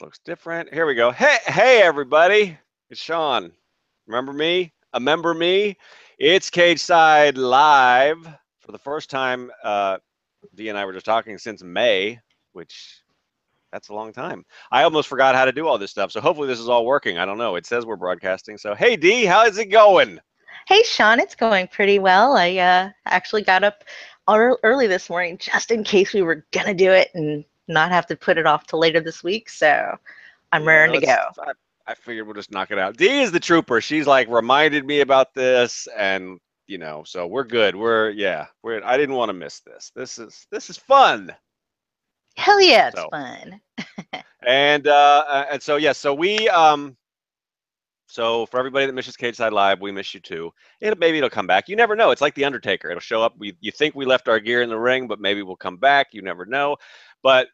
looks different. Here we go. Hey, hey, everybody. It's Sean. Remember me? A member me? It's Cage Side Live for the first time. Uh, Dee and I were just talking since May, which that's a long time. I almost forgot how to do all this stuff. So hopefully this is all working. I don't know. It says we're broadcasting. So hey, Dee, how's it going? Hey, Sean, it's going pretty well. I uh, actually got up early this morning just in case we were gonna do it and not have to put it off till later this week. So I'm yeah, raring to go. I, I figured we'll just knock it out. Dee is the trooper. She's like reminded me about this, and you know, so we're good. We're yeah, we're. I didn't want to miss this. This is this is fun. Hell yeah, it's so. fun. and uh, and so yeah, so we um so for everybody that misses Cage Side Live, we miss you too. It maybe it'll come back. You never know. It's like the Undertaker. It'll show up. We you think we left our gear in the ring, but maybe we'll come back. You never know. But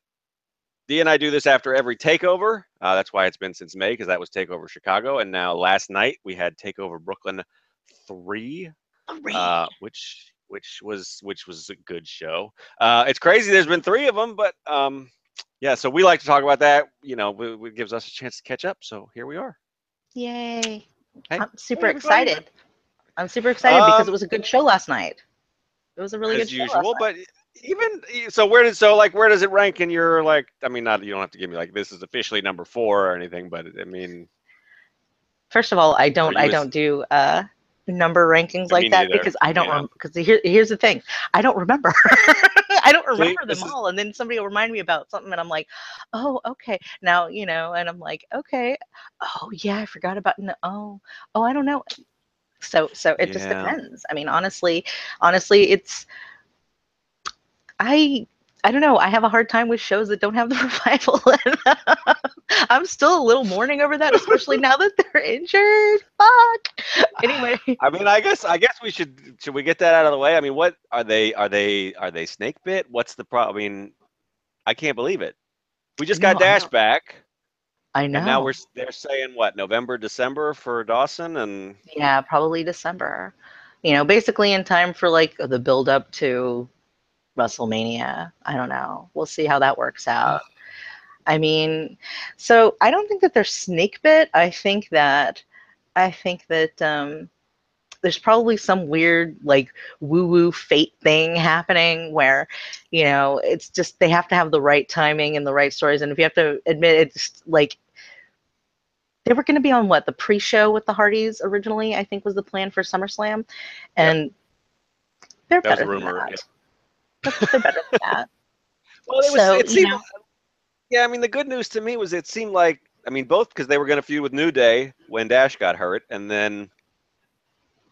Dee and I do this after every takeover. Uh, that's why it's been since May because that was Takeover Chicago, and now last night we had Takeover Brooklyn three, uh, which which was which was a good show. Uh, it's crazy. There's been three of them, but um, yeah. So we like to talk about that. You know, it, it gives us a chance to catch up. So here we are. Yay! Hey, I'm super hey, excited. I'm super excited um, because it was a good show last night. It was a really good show. As usual, but even so, where did so like where does it rank in your like? I mean, not you don't have to give me like this is officially number four or anything, but I mean, first of all, I don't I don't do uh number rankings like that neither. because I don't because yeah. here, here's the thing I don't remember I don't remember See, them all and then somebody will remind me about something and I'm like oh okay now you know and I'm like okay oh yeah I forgot about no oh oh I don't know so so it yeah. just depends I mean honestly honestly it's I I don't know. I have a hard time with shows that don't have the revival. I'm still a little mourning over that, especially now that they're injured. Fuck. Anyway. I mean, I guess I guess we should should we get that out of the way? I mean, what are they are they are they snake bit? What's the problem? I mean, I can't believe it. We just got Dash back. I know. And now we're they're saying what November, December for Dawson, and yeah, probably December. You know, basically in time for like the build up to WrestleMania. I don't know. We'll see how that works out. I mean, so I don't think that they're snake bit. I think that I think that um, there's probably some weird like woo woo fate thing happening where, you know, it's just they have to have the right timing and the right stories. And if you have to admit it's like they were going to be on what the pre-show with the Hardys originally, I think was the plan for SummerSlam, and yep. they're that better than that. They're better than that. well, it was. So, it seemed, yeah, I mean, the good news to me was it seemed like I mean both because they were going to feud with New Day when Dash got hurt, and then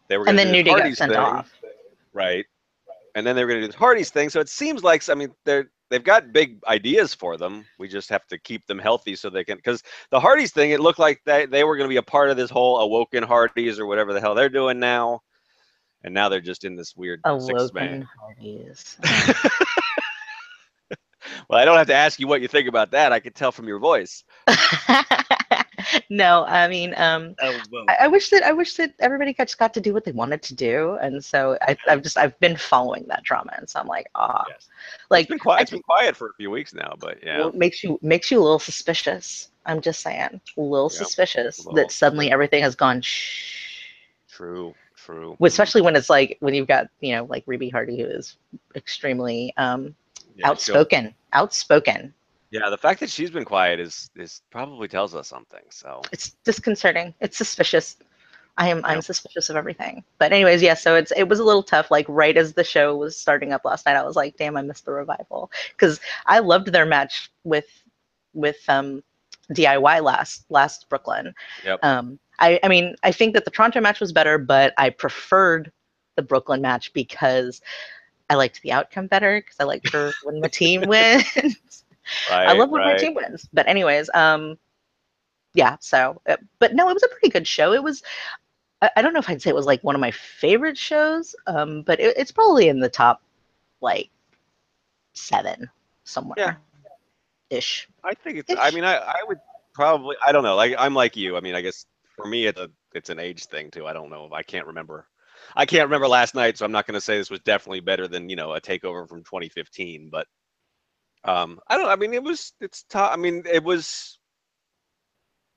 they were. And then New Day got sent thing, off. Right. And then they were going to do the Hardys thing. So it seems like I mean they're they've got big ideas for them. We just have to keep them healthy so they can. Because the Hardys thing, it looked like they they were going to be a part of this whole Awoken Hardys or whatever the hell they're doing now and now they're just in this weird six man. well, I don't have to ask you what you think about that. I can tell from your voice. no, I mean, um, oh. I, I, wish that I wish that everybody just got to do what they wanted to do, and so I, have just I've been following that drama, and so I'm like, ah, oh. yes. like it's been quiet. it's been quiet for a few weeks now, but yeah, well, makes you makes you a little suspicious. I'm just saying, a little yep. suspicious a little. that suddenly everything has gone shh. True. True. Especially when it's like when you've got you know like Reby Hardy who is extremely um, yeah, outspoken, outspoken. Yeah, the fact that she's been quiet is is probably tells us something. So it's disconcerting. It's suspicious. I am I'm suspicious of everything. But anyways, yeah. So it's it was a little tough. Like right as the show was starting up last night, I was like, damn, I missed the revival because I loved their match with with um DIY last last Brooklyn. Yep. Um, I, I mean, I think that the Toronto match was better, but I preferred the Brooklyn match because I liked the outcome better because I liked her when my team wins. Right, I love when right. my team wins. But anyways, um, yeah. So, uh, but no, it was a pretty good show. It was. I, I don't know if I'd say it was like one of my favorite shows, um, but it, it's probably in the top, like, seven somewhere. Yeah. Ish. I think it's. Ish. I mean, I I would probably. I don't know. Like I'm like you. I mean, I guess for me, it's a it's an age thing too. I don't know. I can't remember. I can't remember last night, so I'm not going to say this was definitely better than you know a takeover from 2015. But um, I don't. I mean, it was. It's tough. I mean, it was.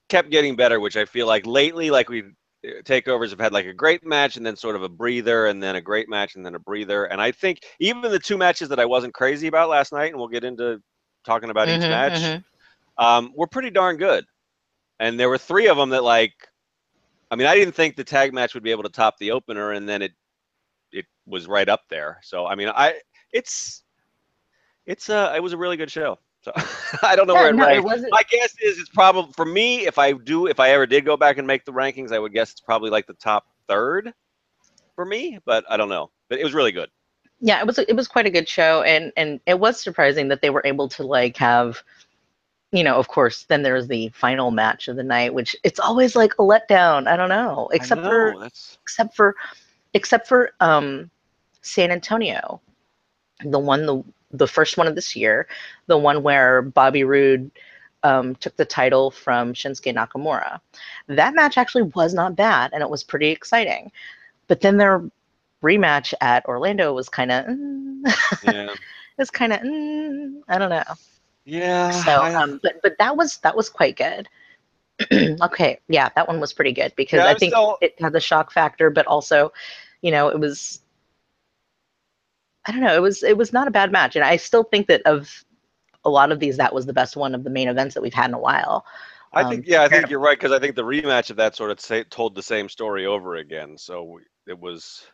kept getting better, which I feel like lately, like we takeovers have had like a great match and then sort of a breather and then a great match and then a breather. And I think even the two matches that I wasn't crazy about last night, and we'll get into talking about each Mhm, match, mhm. um, were pretty darn good. And there were three of them that like, I mean, I didn't think the tag match would be able to top the opener, and then it it was right up there. So I mean, I it's it's uh it was a really good show. So I don't know Yeah, where it no, ranks. wasn't. My guess is it's probably for me. If I do, if I ever did go back and make the rankings, I would guess it's probably like the top third for me. But I don't know. But it was really good. yeah it was it was quite a good show and and it was surprising that they were able to like have you know of course then there's the final match of the night which it's always like a letdown. I don't know. Except for that's except for except for um san antonio. The one the the first one of this year the one where bobby Roode um, took the title from shinsuke nakamura. That match actually was not bad and it was pretty exciting. But then their rematch at orlando was kind of yeah, it's kind of mm, I don't know. Yeah. So, I- um, but but that was that was quite good. okay, yeah, that one was pretty good because Yeah, I think still- it had the shock factor, but also, you know, it was. I don't know. It was it was not a bad match, and I still think that of a lot of these, that was the best one of the main events that we've had in a while. I um, think yeah, I think you're right because I think the rematch of that sort of say, told the same story over again. So it was.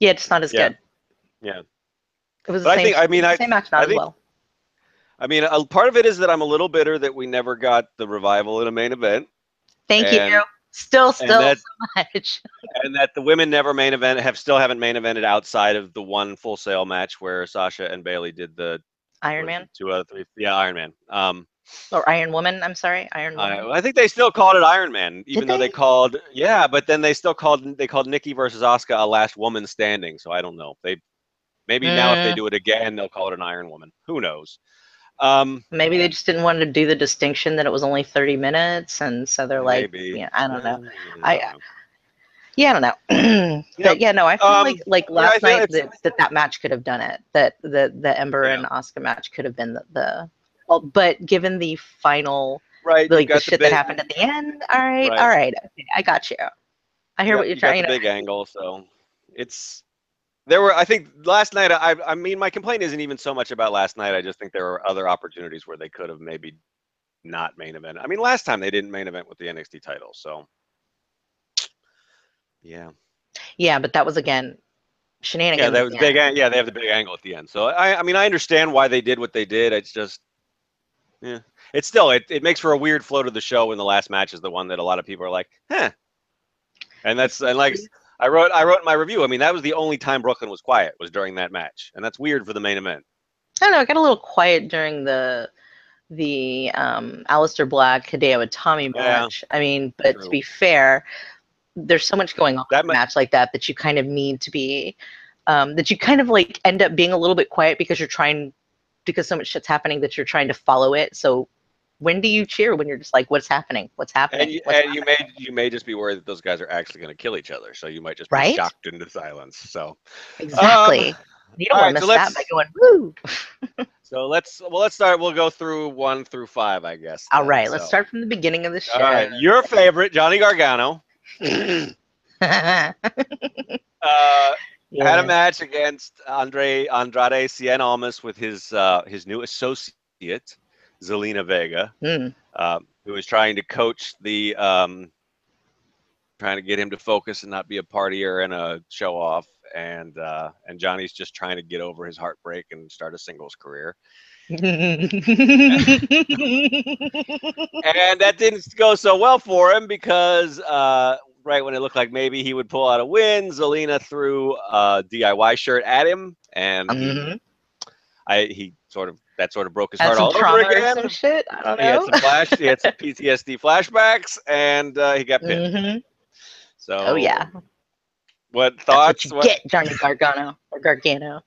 Yeah, it's not as Yeah. good. Yeah. It was But the I same. think- I mean, I- same match, not I as think- well. I mean, a, part of it is that I'm a little bitter that we never got the revival in a main event, Thank and- you. Still, and still that so much. and that the women never main event have still haven't main evented outside of the one Full Sail match where Sasha and Bayley did the Iron Man it, two out of three. Yeah, Iron Man. Um, or Iron Woman. I'm sorry, Iron Woman. I, I think they still called it Iron Man, even though they? they? called yeah, but then they still called they called Nikki versus Asuka a last woman standing. So I don't know. They maybe now if they Mm. do it again, they'll call it an Iron Woman. Who knows? Um, Maybe they just didn't want to do the distinction that it was only 30 minutes, and so they're like, maybe. yeah, I don't know. I- Yeah, I don't know. Yeah, but yeah, no, I feel um, like like last feel night that, that that match could have done it. That the the Ember Yeah. and Asuka match could have been the, the well, but given the final right. like the got shit big, that happened at the end, all right, Right. all right, okay, I got you. I hear Yep, what you're you got trying the to. big angle, so it's there were. I think last night. I I mean, my complaint isn't even so much about last night. I just think there were other opportunities where they could have maybe not main event. I mean, last time they didn't main event with the NXT title, so yeah, Yeah, but that was again shenanigans. yeah, that was big. Yeah, they have the big angle at the end. So I I mean, I understand why they did what they did. It's just. Yeah, it's still it, it makes for a weird flow to the show when the last match is the one that a lot of people are like, huh. And that's and like I wrote I wrote in my review. I mean, that was the only time Brooklyn was quiet was during that match, and that's weird for the main event. I don't know. I got a little quiet during the the um Aleister Black Hideo Itami Yeah. match. I mean, but True. to be fair, there's so much going on That in a ma- match like that that you kind of need to be um that you kind of like end up being a little bit quiet because you're trying because so much shit's happening that you're trying to follow it. So when do you cheer when you're just like what's happening? What's happening? And you, and you may you may just be worried that those guys are actually going to kill each other, so you might just be Right? shocked into silence. So Exactly. you don't want right, to so miss let's- that by going woo. so let's well let's start. We'll go through one through five, I guess. All then. right, let's start from the beginning of the show. All right, your favorite Johnny Gargano yeah. uh, had a match against Andre Andrade Cien Almas with his uh, his new associate Zelina Vega. Mm. um, who was trying to coach the um, trying to get him to focus and not be a partier and a show off and uh, and Johnny's just trying to get over his heartbreak and start a singles career and that didn't go so well for him because uh, right when it looked like maybe he would pull out a win Zelina threw a DIY shirt at him and he, Mhm. I he sort of that sort of broke his heart all over again some shit. I don't he had know. some flash. He had some PTSD flashbacks, and uh, he got pinned. Mhm. So, Oh yeah, What thoughts? what you get, Johnny Gargano or Gargano.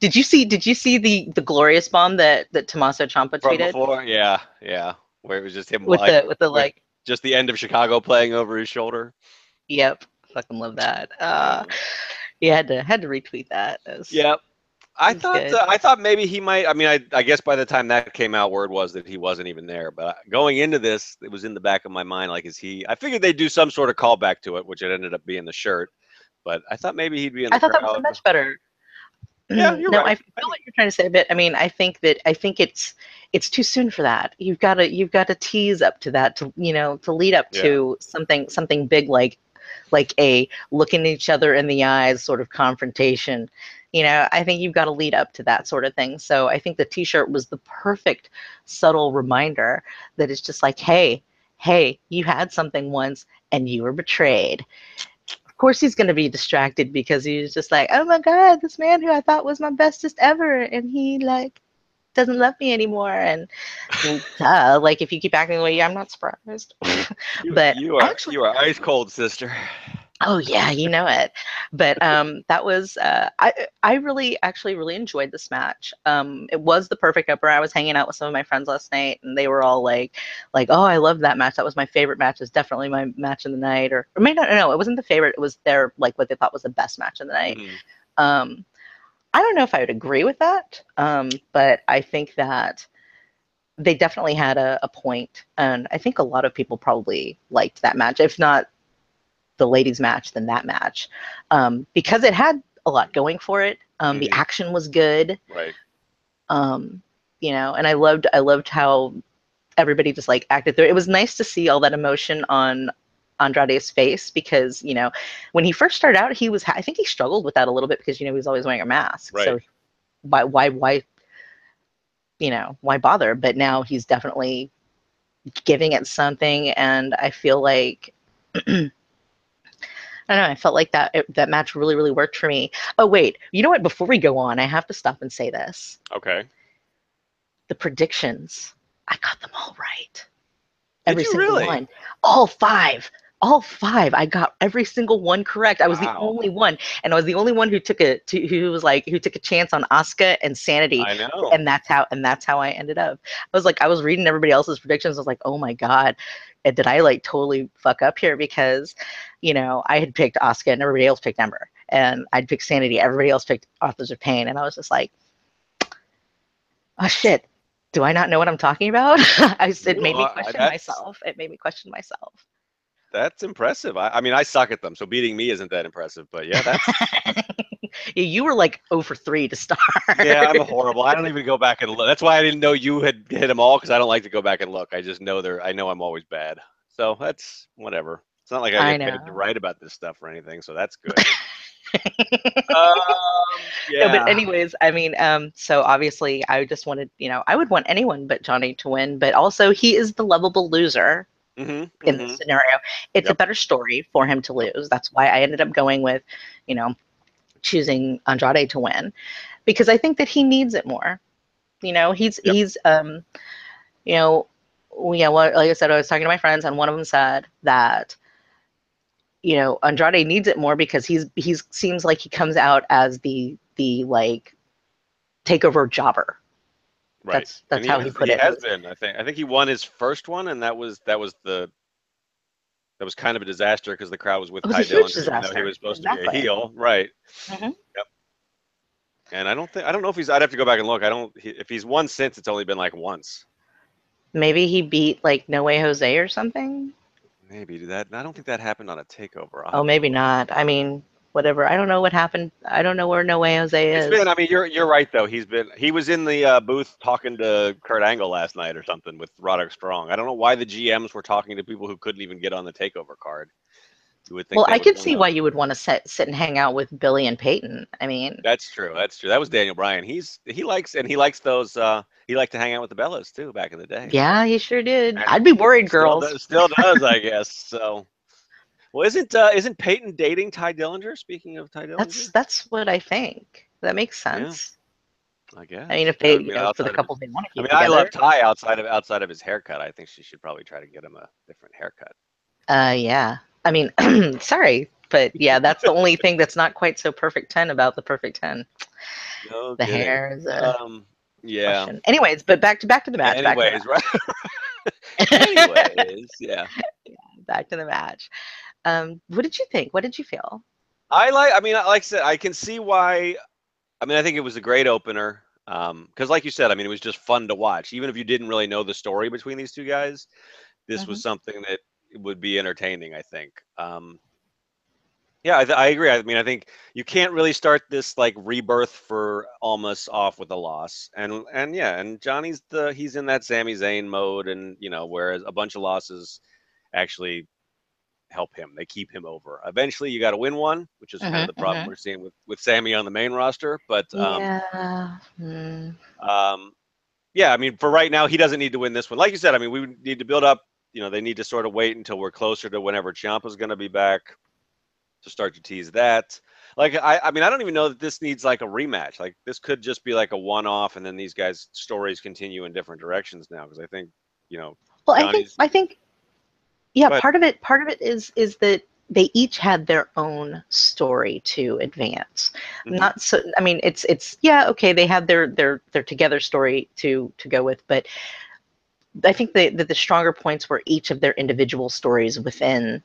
Did you see? Did you see the the glorious bomb that that Tommaso Ciampa from tweeted before? Yeah, yeah. Where it was just him, with like, the with the like? just the end of Chicago playing over his shoulder. Yep, fucking love that. Uh, you had to had to retweet that. It was- Yep. I He's thought uh, I thought maybe he might. I mean, I I guess by the time that came out, word was that he wasn't even there. But going into this, it was in the back of my mind, like, is he? I figured they'd do some sort of callback to it, which it ended up being the shirt. But I thought maybe he'd be in the I thought that was much better. Yeah, you're no, right. I feel what you're trying to say, but I mean, I think that I think it's it's too soon for that. You've got to you've got to tease up to that to you know to lead up Yeah. to something something big like like a looking each other in the eyes sort of confrontation. You know, I think you've got to lead up to that sort of thing. So I think the T-shirt was the perfect subtle reminder that it's just like, hey, hey, you had something once and you were betrayed of course he's going to be distracted because he's just like oh my god this man who i thought was my bestest ever and he like doesn't love me anymore and duh, like if you keep acting the way you i'm not surprised You, but you are actually- you are ice cold, sister. Oh yeah you know it. But um that was uh i i really actually really enjoyed this match. Um it was the perfect upper i was hanging out with some of my friends last night and they were all like like oh i love that match. That was my favorite match. It's definitely my match of the night or, or maybe not no it wasn't the favorite. It was their like what they thought was the best match of the night. Mhm. um, I don't know if I would agree with that, um, but I think that they definitely had a, a point, and I think a lot of people probably liked that match. If not the ladies' match, than that match, um, because it had a lot going for it. Um, The Mhm. action was good, Right. um, you know, and I loved I loved how everybody just like acted through. It was nice to see all that emotion on Andrade's face because you know when he first started out, he was I think he struggled with that a little bit because you know he was always wearing a mask. Right. So why why why you know why bother? But now he's definitely giving it something, and I feel like. I don't know. I felt like that it, that match really, really worked for me. Oh wait, you know what? Before we go on, I have to stop and say this Okay. the predictions, I got them all right. Every single really? one. All five. All five. I got every single one correct. I was the only one. And I was the only one who took a to, who was like who took a chance on Asuka and Sanity. I know. And that's how and that's how I ended up. I was like, I was reading everybody else's predictions. I was like, oh my God. And did I like totally fuck up here? Because, you know, I had picked Asuka and everybody else picked Ember. And I'd picked Sanity. Everybody else picked Authors of Pain. And I was just like, oh shit do I not know what I'm talking about? I said, it made me I- question myself. It made me question myself. That's impressive. I, I mean, I suck at them, so beating me isn't that impressive. But yeah, that's Yeah, you were like 0 for 3 to start. yeah, I'm horrible. I don't even go back and look. That's why I didn't know you had hit them all because I don't like to go back and look. I just know they're. I know I'm always bad. So that's whatever. It's not like I I get paid to write about this stuff or anything, so that's good. um, yeah. No, but anyways, I mean, um, so obviously I just wanted, you know, I would want anyone but Johnny to win, but also he is the lovable loser Mhm, in this scenario. It's a better story for him to lose. That's why I ended up going with, you know, choosing Andrade to win because I think that he needs it more. You know, he's Yep. he's um, you know, yeah. Well, like I said, I was talking to my friends, and one of them said that, you know, Andrade needs it more because he's he's seems like he comes out as the the like takeover jobber. Right. That's that's And how he, he has- put he it. has been. I think. I think he won his first one, and that was that was the that was kind of a disaster because the crowd was with It was Ty Dillon, though he was supposed to be a heel, right? Mhm. Yep. And I don't think I don't know if he's. I'd have to go back and look. I don't. He, if he's won since, it's only been like once. Maybe he beat like No Way Jose or something. Maybe did that. I don't think that happened on a takeover. I'll Oh, maybe not. I mean, whatever. I don't know what happened. I don't know where No Way Jose It's is. been. I mean, you're you're right though. He's been. He was in the uh, booth talking to Kurt Angle last night or something with Roderick Strong. I don't know why the GMs were talking to people who couldn't even get on the takeover card. You would think. well, I could see why you would want to sit sit and hang out with Billie and Peyton. I mean, That's true. That's true. That was Daniel Bryan. He's he likes and he likes those. uh He liked to hang out with the Bellas too back in the day. yeah, he sure did. And I'd be worried, Still girls. does, still does, I guess. So, well, isn't uh, isn't Peyton dating Ty Dillinger? Speaking of Ty Dillinger, That's that's what I think. That makes Yeah. sense. I guess. I mean, if they, I you know, for the of couple they want to keep. I mean, I love Ty outside of outside of his haircut. I think she should probably try to get him a different haircut. Uh, yeah. I mean, sorry, but yeah, that's the only thing that's not quite so perfect ten about the perfect ten. No The kidding. hair is a Um, yeah. question. Anyways, but back to back to the match. back to the Anyways, right. Anyways, yeah. back to the match. Um, what did you think? What did you feel? I like. I mean, like I said, I can see why I mean, I think it was a great opener. Um, because like you said, I mean, it was just fun to watch. Even if you didn't really know the story between these two guys, this was something that would be entertaining. I think. Um, yeah, I, th- I agree. I mean, I think you can't really start this like rebirth for Almas off with a loss, and and yeah, and Johnny's the he's in that Sami Zayn mode, and you know, whereas a bunch of losses actually help him. They keep him over. Eventually, you got to win one, which is kind of the problem mhm. we're seeing with with Sami on the main roster. But um, yeah. mm. um, yeah, I mean, for right now, he doesn't need to win this one. Like you said, I mean, we need to build up. You know, they need to sort of wait until we're closer to whenever Ciampa's going to be back to start to tease that. Like, I, I mean, I don't even know that this needs like a rematch. Like, this could just be like a one-off, and then these guys' stories continue in different directions now. Because I think, you know, Well, I think I think yeah, ahead. part of it part of it is is that they each had their own story to advance. Mhm. Not so I mean it's it's yeah, okay, they had their their their together story to to go with, but I think that that the stronger points were each of their individual stories within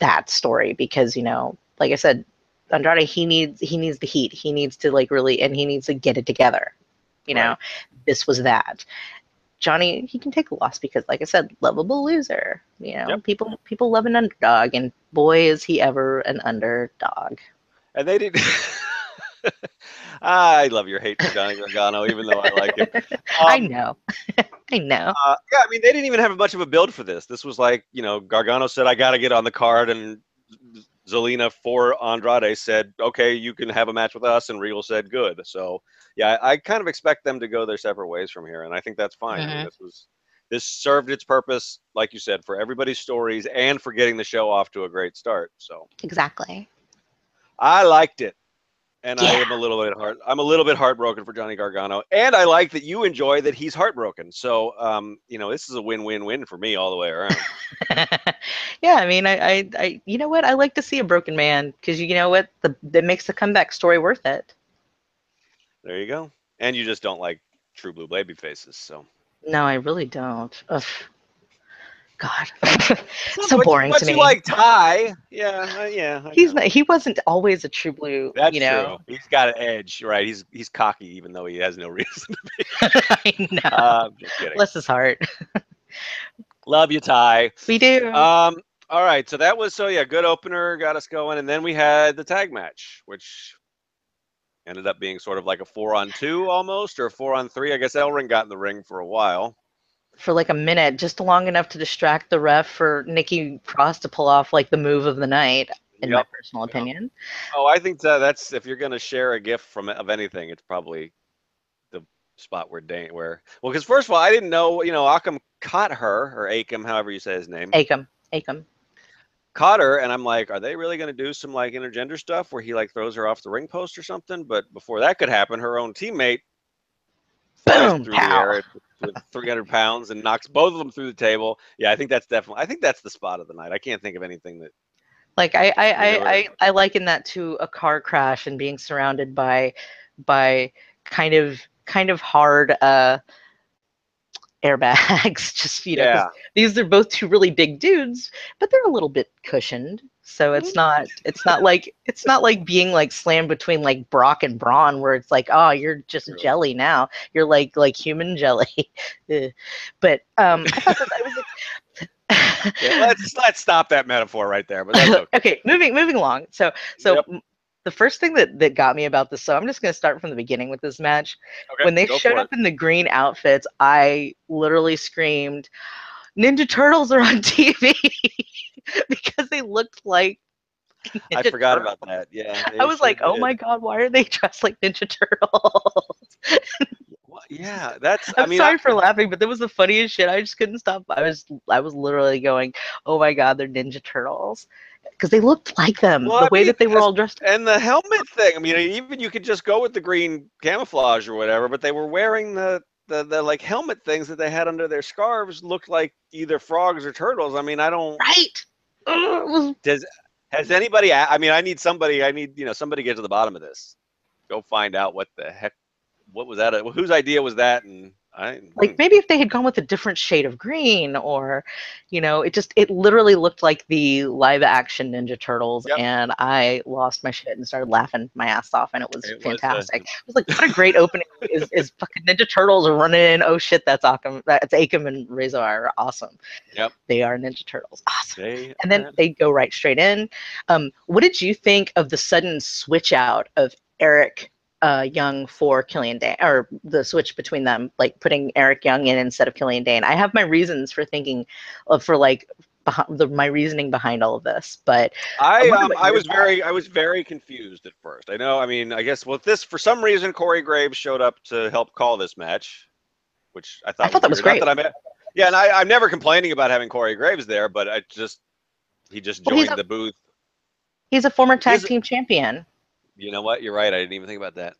that story because, you know, like I said, Andrade he needs he needs the heat. He needs to like really and he needs to get it together. You know, this was that. Johnny, he can take a loss because, like I said, lovable loser. You know, Yep. people people love an underdog, and boy is he ever an underdog. and they did. I love your hate for Johnny Gargano, even though I like him. I Um, know, I know. Uh, yeah, I mean, they didn't even have much of a build for this. This was like, you know, Gargano said, I got to get on the card. And Zelina for Andrade said, okay, you can have a match with us. And Regal said, good. So, yeah, I, I kind of expect them to go their separate ways from here. And I think that's fine. I mean, Mhm. this was. This served its purpose, like you said, for everybody's stories and for getting the show off to a great start. So Exactly. I liked it, and I am a little bit heart. I'm a little bit heartbroken for Johnny Gargano, and I like that you enjoy that he's heartbroken. So, um, you know, this is a win-win-win for me all the way around. yeah, I mean, I, I, I, you know what? I like to see a broken man because you know what? The that makes the comeback story worth it. There you go. And you just don't like True Blue baby faces, so No, I really don't. Ugh. God, so But- boring but to you me. like Ty? Yeah, uh, yeah. I He's know. not. He wasn't always a true blue. That's you know. true. He's got an edge, right? He's he's cocky, even though he has no reason. I know. uh, I'm just kidding. Bless his heart. Love you, Ty. We do. Um, all right, so that was so yeah, good opener, got us going, and then we had the tag match, which ended up being sort of like a four on two almost, or a four on three. I guess Elring got in the ring for a while. For like a minute, just long enough to distract the ref for Nikki Cross to pull off like the move of the night, in my Yep. personal Yep. opinion. Oh, I think that that's if you're gonna share a gift from of anything, it's probably the spot where Dain where well, because first of all, I didn't know you know Akam caught her or Akam, however you say his name, Acom, Acom. caught her, and I'm like, are they really gonna do some like intergender stuff where he like throws her off the ring post or something? But before that could happen, her own teammate through the air with 300 pounds and knocks both of them through the table. Yeah, I think that's definitely. I think that's the spot of the night. I can't think of anything that. Like I, I, I, I, I liken that to a car crash and being surrounded by, by kind of, kind of hard uh, airbags. Just you know Yeah, these are both two really big dudes, but they're a little bit cushioned. So it's not it's not like it's not like being like slammed between like Brock and Braun where it's like, oh, you're just True. jelly now. You're like like human jelly. But um I thought that, that was Yeah, let's let's stop that metaphor right there. But that's okay. okay, moving moving along. So so Yep. the first thing that that got me about this, so I'm just gonna start from the beginning with this match. Okay, when they showed up in the green outfits, I literally screamed, "Ninja Turtles are on TV!" because they looked like. it. I forgot Turtles. about that. Yeah, I was sure like, "Oh my god, why are they dressed like Ninja Turtles?" Yeah, that's. I I'm mean, sorry I, for laughing, but that was the funniest shit. I just couldn't stop. I was, I was literally going, "Oh my god, they're Ninja Turtles," because they looked like them. Well, the I way mean, that they were all dressed. and the helmet thing. I mean, even you could just go with the green camouflage or whatever, but they were wearing the. The, the like helmet things that they had under their scarves looked like either frogs or turtles. I mean, I don't. Right. Was Does has anybody? I mean, I need somebody. I need you know somebody get to the bottom of this. Go find out what the heck. What was that? Whose idea was that? And I like maybe if they had gone with a different shade of green or you know it just it literally looked like the live action ninja turtles Yep. and i lost my shit and started laughing my ass off and it was It was, uh, fantastic it was like what a great opening is, is fucking ninja turtles are running in oh shit that's Akam, that's Akam and Rezar are awesome Yep. they are ninja turtles awesome they and then they go right straight in. Um, what did you think of the sudden switch out of Eric uh, Young for Killian Dain, or the switch between them, like putting Eric Young in instead of Killian Dain? I have my reasons for thinking, of, for like behind the, my reasoning behind all of this, but I um I was very I was very confused at first. I know. I mean, I guess well, this for some reason Corey Graves showed up to help call this match, which I thought I thought that was. Not that I'm, yeah, and I, I'm never complaining about having Corey Graves there, but I just he just Well, joined a- the booth. he's a former tag He's team champion. You know what? You're right. I didn't even think about that.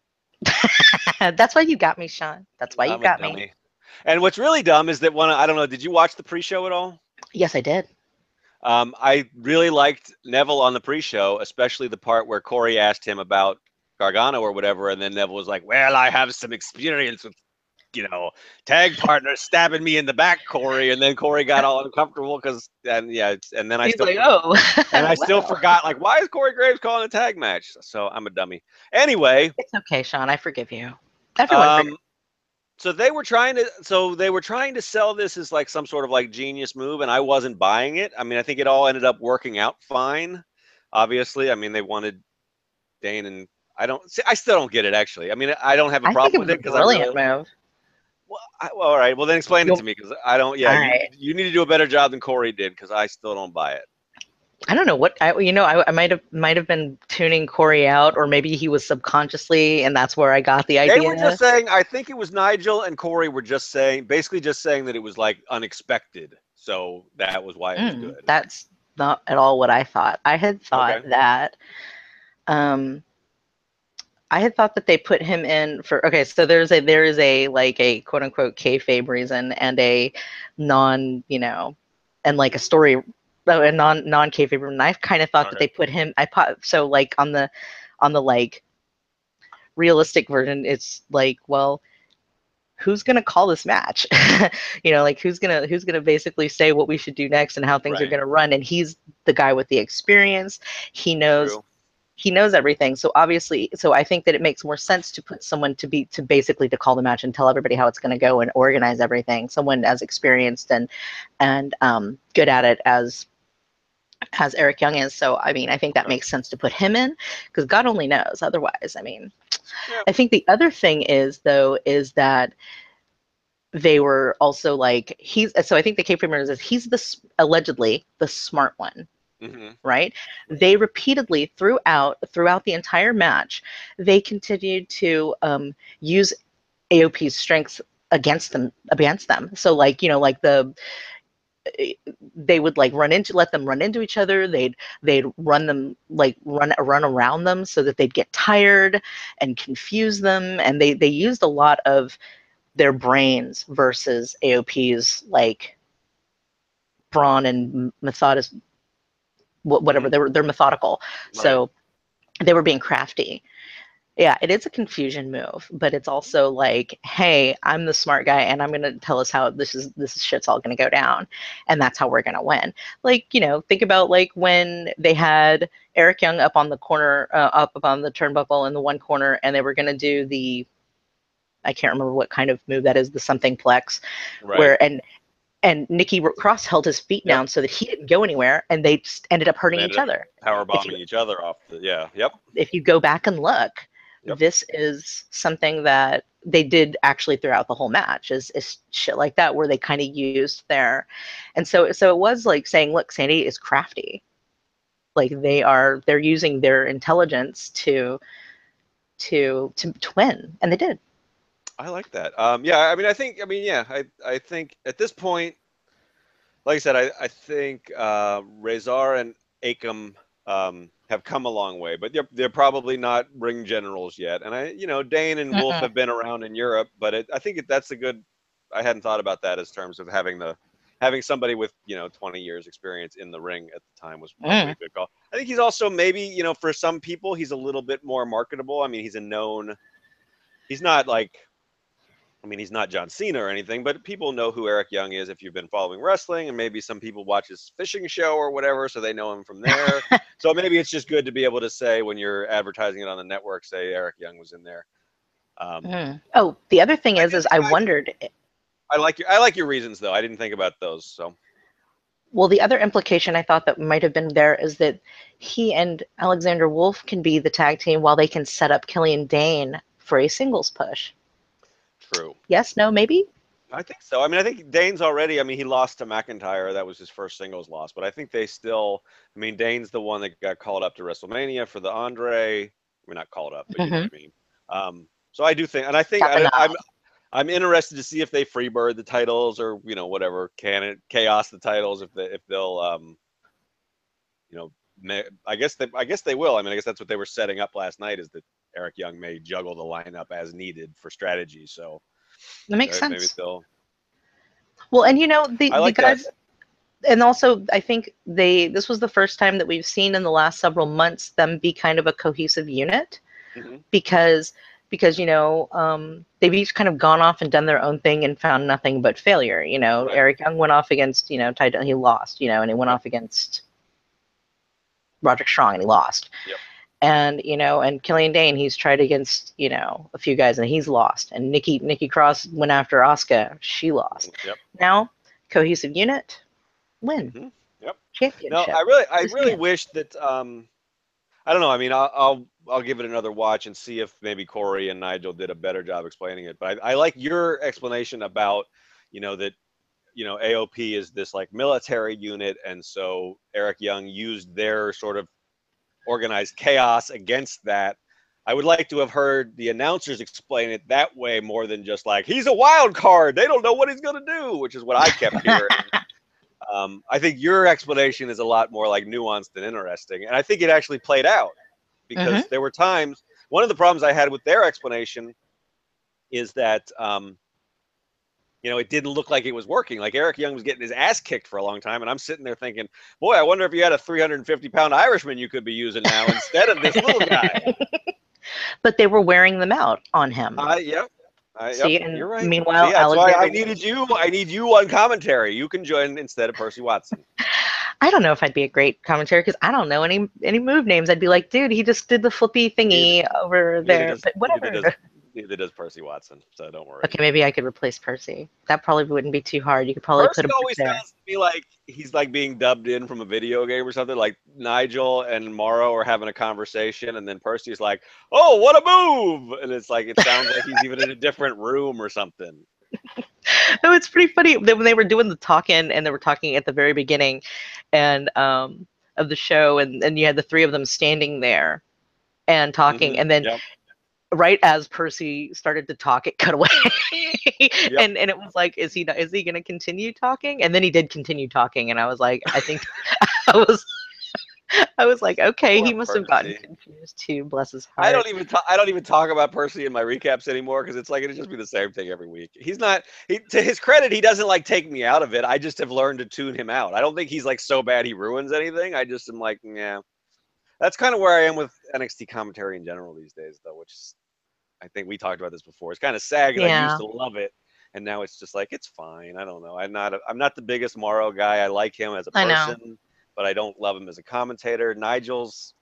That's why you got me, Sean. That's why you I'm got me. And what's really dumb is that one I don't know. Did you watch the pre-show at all? Yes, I did. Um, I really liked Neville on the pre-show, especially the part where Corey asked him about Gargano or whatever, and then Neville was like, "Well, I have some experience with, you know, tag partners stabbing me in the back, Corey." And then Corey got all uncomfortable because, and yeah, and then I He's still, like, oh, and I still forgot, like, why is Corey Graves calling a tag match? So I'm a dummy. Anyway, It's okay, Sean. I forgive you. Everyone um, so they were trying to so they were trying to sell this as like some sort of like genius move and i wasn't buying it i mean i think it all ended up working out fine obviously i mean they wanted dane and i don't see, i still don't get it actually i mean i don't have a I problem it with it because really, move. Well, I, well all right well then explain it to me because i don't yeah you, right. you need to do a better job than corey did because i still don't buy it I don't know what I you know I, I might have might have been tuning Corey out or maybe he was subconsciously and that's where I got the idea. they were just saying i think it was nigel and corey were just saying basically just saying that it was like unexpected so that was why it was Mm, good That's not at all what I thought. I had thought Okay. that um I had thought that they put him in for okay, so there's a there is a like a quote unquote kayfabe reason and a non, you know, and like a story oh, a non non kayfabe reason. I kind of thought that they put him I put so like on the on the like realistic version, it's like, well, who's gonna call this match? you know, like who's gonna who's gonna basically say what we should do next and how things are gonna run. And he's the guy with the experience. He knows True. He knows everything. So obviously, so I think that it makes more sense to put someone to be to basically to call the match and tell everybody how it's going to go and organize everything. Someone as experienced and and um, good at it as as Eric Young is. So I mean, I think that makes sense to put him in because God only knows. Otherwise, I mean, Yeah. I think the other thing is though is that they were also like he's so I think the Primers is he's the allegedly the smart one hmm right? They repeatedly throughout throughout the entire match they continued to um, use aop's strengths against them against them. So like you know like the eh, they would like run into let them run into each other. They'd they'd run them like run run around them so that they'd get tired and confuse them. And they they used a lot of their brains versus aop's like brawn and methodis whatever they were they're methodical. So they were being crafty. Yeah it is a confusion move but it's also like hey i'm the smart guy and i'm going to tell us how this is this shit's all going to go down and that's how we're going to win. Like you know think about like when they had eric young up on the corner uh, up on the turnbuckle in the one corner and they were going to do the i can't remember what kind of move that is the something plex right. where and and Nikki Cross held his feet Yep. down so that he didn't go anywhere, and they just ended up hurting They each ended other. power bombing each other off the yeah yep If you go back and look, Yep. this is something that they did actually throughout the whole match. Is is shit like that where they kind of used their, and so so it was like saying, look, Sanity is crafty. Like they are, they're using their intelligence to to to, to win, and they did. I like that. Um, yeah, I mean, I think, I mean, yeah, I, I think at this point, like I said, I, I think uh, Rezar and Akam um, have come a long way, but they're they're probably not ring generals yet. And I, you know, Dain and Wolf have been around in Europe, but it, I think it, that's a good. I hadn't thought about that as terms of having the having somebody with you know 20 years experience in the ring at the time was probably Mm. a good call. I think he's also maybe you know for some people he's a little bit more marketable. I mean, he's a known. He's not like I mean, he's not John Cena or anything, but people know who Eric Young is if you've been following wrestling, and maybe some people watch his fishing show or whatever, so they know him from there. so maybe it's just good to be able to say when you're advertising it on the network, say Eric Young was in there. Um, Mhm. Oh, the other thing I is, is I I- wondered. I like your I like your reasons though. I didn't think about those. So Well, the other implication I thought that might have been there is that he and Alexander Wolf can be the tag team while they can set up Killian Dain for a singles push. True. Yes, no, maybe. I think so. I mean, I think Dain's already. I mean, he lost to McIntyre. That was his first singles loss. But I think they still. I mean, Dain's the one that got called up to WrestleMania for the Andre. I mean, not called up, but you know what I mean. Um, so I do think, and I think I, I'm. I'm interested to see if they freebird the titles or you know whatever can it chaos the titles if they if they'll um you know may, I guess they I guess they will I mean I guess that's what they were setting up last night is that Eric Young may juggle the lineup as needed for strategy so That makes maybe sense. Well, and you know the, like the that. guys, and also I think they this was the first time that we've seen in the last several months them be kind of a cohesive unit Mhm. because because you know um, they've each kind of gone off and done their own thing and found nothing but failure. You know, Right. Eric Young went off against you know Ty he lost. You know, and he went off against Roderick Strong and he lost. Yep. And you know, and Killian Dain, he's tried against you know a few guys and he's lost. And Nikki Nikki Cross went after Asuka, she lost. yep Now, cohesive unit, win. Mhm. Yep. no I really I really wish that um I don't know I mean I'll, I'll I'll give it another watch and see if maybe Corey and Nigel did a better job explaining it but I, I like your explanation about you know that you know AOP is this like military unit and so Eric Young used their sort of organized chaos against that. I would like to have heard the announcers explain it that way more than just like he's a wild card. They don't know what he's going to do which is what I kept hearing. Um, I think your explanation is a lot more like nuanced and interesting, and I think it actually played out because there were times. One of the problems I had with their explanation is that um, you know it didn't look like it was working. Like Eric Young was getting his ass kicked for a long time, and I'm sitting there thinking, "Boy, I wonder if you had a 350 pound Irishman you could be using now instead of this little guy." but they were wearing them out on him. Uh, yep. Yep, See, and you're right. meanwhile, that's why I needed you. I need you on commentary. You can join instead of Percy Watson. I don't know if I'd be a great commentator because I don't know any any move names. I'd be like, dude, he just did the flippy thingy over there. does- but neither whatever. does- Neither does Percy Watson, so don't worry. Okay, maybe I could replace Percy. That probably wouldn't be too hard. You could probably Percy put him always there. sounds to me like he's like being dubbed in from a video game or something. Like Nigel and Mauro are having a conversation, and then Percy's like, "Oh, what a move!" And it's like it sounds like he's even in a different room or something. no, it's pretty funny when they were doing the talking and they were talking at the very beginning, and um of the show, and and you had the three of them standing there and talking, Mhm, and then yep. Right as Percy started to talk, it cut away, and and it was like, is he is he going to continue talking? And then he did continue talking, and I was like, I think I was. I was like, okay, he Poor must have gotten confused too. Bless his heart. I don't even talk. I don't even talk about Percy in my recaps anymore because it's like it'd just be the same thing every week. He's not. He, to his credit, he doesn't like take me out of it. I just have learned to tune him out. I don't think he's like so bad he ruins anything. I just am like, yeah. That's kind of where I am with NXT commentary in general these days, though, which is, I think we talked about this before. It's kind of sad 'cause I Yeah. used to love it, and now it's just like it's fine. I don't know. I'm not. A, I'm not the biggest Mauro guy. I like him as a person, but I don't love him as a commentator. Nigel's.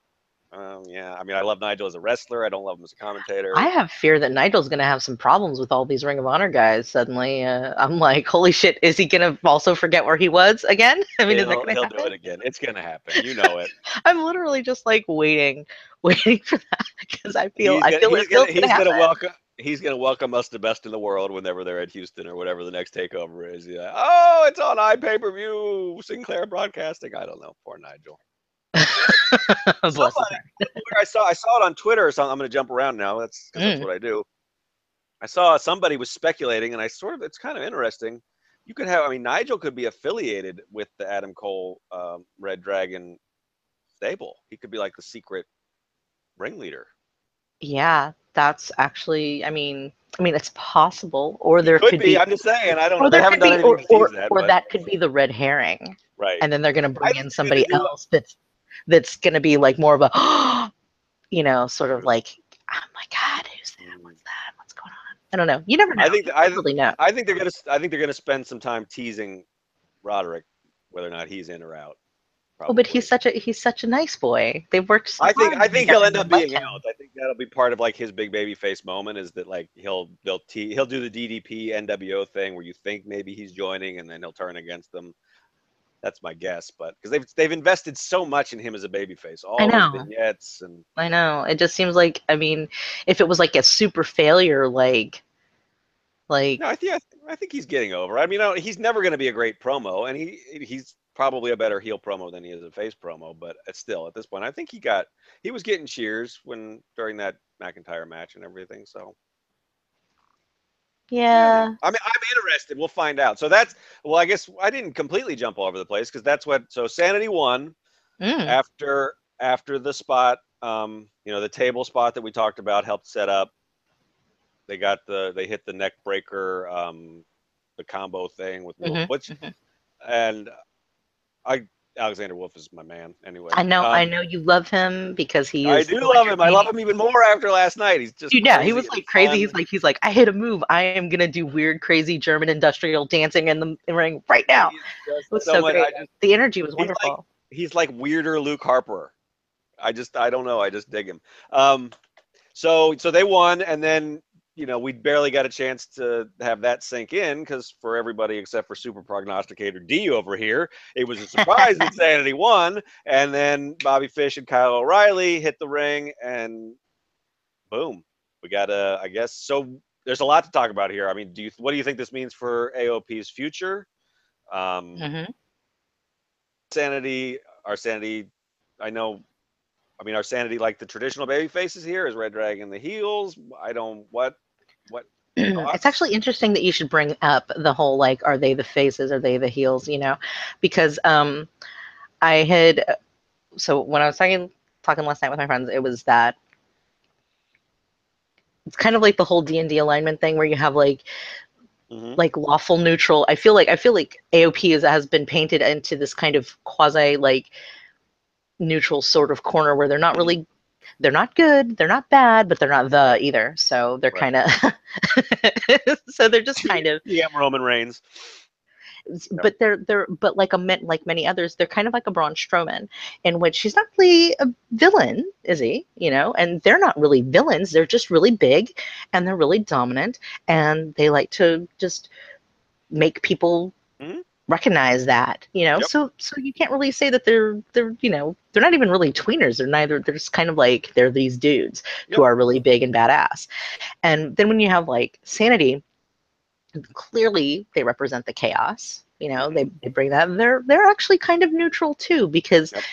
Um, yeah, I mean, I love Nigel as a wrestler. I don't love him as a commentator. I have fear that Nigel's going to have some problems with all these Ring of Honor guys. Suddenly, uh, I'm like, holy shit! Is he going to also forget where he was again? I mean, is that he'll, going to he'll happen? do it again. It's gonna happen. You know it. I'm literally just like waiting, waiting for that because I feel, he's I gonna, feel he's gonna, going to he's gonna welcome. He's gonna welcome us to best in the world whenever they're at Houston or whatever the next takeover is. Yeah. Oh, it's on iPay per view. Sinclair Broadcasting. I don't know. Poor Nigel. Somebody- I saw I saw it on Twitter or something. I'm gonna jump around now. That's 'cause that's Mm. what I do. I saw somebody was speculating, and I sort of it's kind of interesting. You could have. I mean, Nigel could be affiliated with the Adam Cole um, Red Dragon stable. He could be like the secret ringleader. Yeah, that's actually. I mean, I mean, it's possible, or there could, could, be. I'm just saying. I don't know. or They there haven't could done be, anything or, to or, that. or that could be the red herring, right. and then they're going to bring think in somebody else that's that's going to be like more of a, you know, sort of like, oh my god, who's that? Mm. What's that? What's going on? I don't know. You never know. I think I, really know. I think they're gonna I think they're gonna spend some time teasing Roderick whether or not he's in or out. Oh, but he's such a he's such a nice boy. They've worked. So I think hard I think he'll end up being him. out. I think that'll be part of like his big baby face moment is that like he'll they'll te- he'll do the DDP NWO thing where you think maybe he's joining and then he'll turn against them. That's my guess, but because they've they've invested so much in him as a baby face, all I know. vignettes and I know. It just seems like I mean, if it was like a super failure, like, like no, I think I think he's getting over. I mean, I he's never going to be a great promo, and he he's probably a better heel promo than he is a face promo. But still, at this point, I think he got he was getting cheers when during that McIntyre match and everything. So yeah, I mean, I'm interested. We'll find out. So that's well, I guess I didn't completely jump all over the place because that's what. So Sanity won Mm. after after the spot. Um, you know, the table spot that we talked about helped set up. They got the they hit the neck breaker, um, the combo thing with Mhm, which mhm. and I Alexander Wolfe is my man anyway. I know. I Um, know you love him because he. I do love him. I love him even more after last night. He's just Dude, yeah, he was like crazy. fun. He's like, he's like, I hit a move. I am gonna do weird, crazy German industrial dancing in the ring right now. It was so great. Just- The energy was He's like- wonderful. he's like weirder Luke Harper. I just I don't know. I just dig him. Um, so so they won, and then you know we barely got a chance to have that sink in because for everybody except for super prognosticator D over here, it was a surprise that Sanity won, and then Bobby Fish and Kyle O'Reilly hit the ring, and boom, we got a I guess so. There's a lot to talk about here. I mean, do you what do you think this means for AOP's future? Um, hmm sanity our sanity i know i mean our sanity like the traditional baby faces here is red dragon the heels i don't what what it's actually interesting that you should bring up the whole like, are they the faces? Are they the heels? You know, because um, I had so when I was talking talking last night with my friends, it was that it's kind of like the whole D and D alignment thing where you have like Mhm. like lawful neutral. I feel like I feel like AOP is, has been painted into this kind of quasi like neutral sort of corner where they're not really they're not good, they're not bad, but they're not the either. So they're Right. kind of so they're just kind of yeah roman reigns but they're they're but like a men- like many others, they're kind of like a Braun Strowman, in which he's not really a villain, is he? You know, and they're not really villains. They're just really big, and they're really dominant, and they like to just make people Mhm. Recognize that. You know, Yep. so so you can't really say that they're they're you know they're not even really tweeners. They're neither. They're just kind of like they're these dudes Yep. who are really big and badass. And then when you have like Sanity, clearly they represent the chaos you know they, they bring that they're they're actually kind of neutral too because Yep.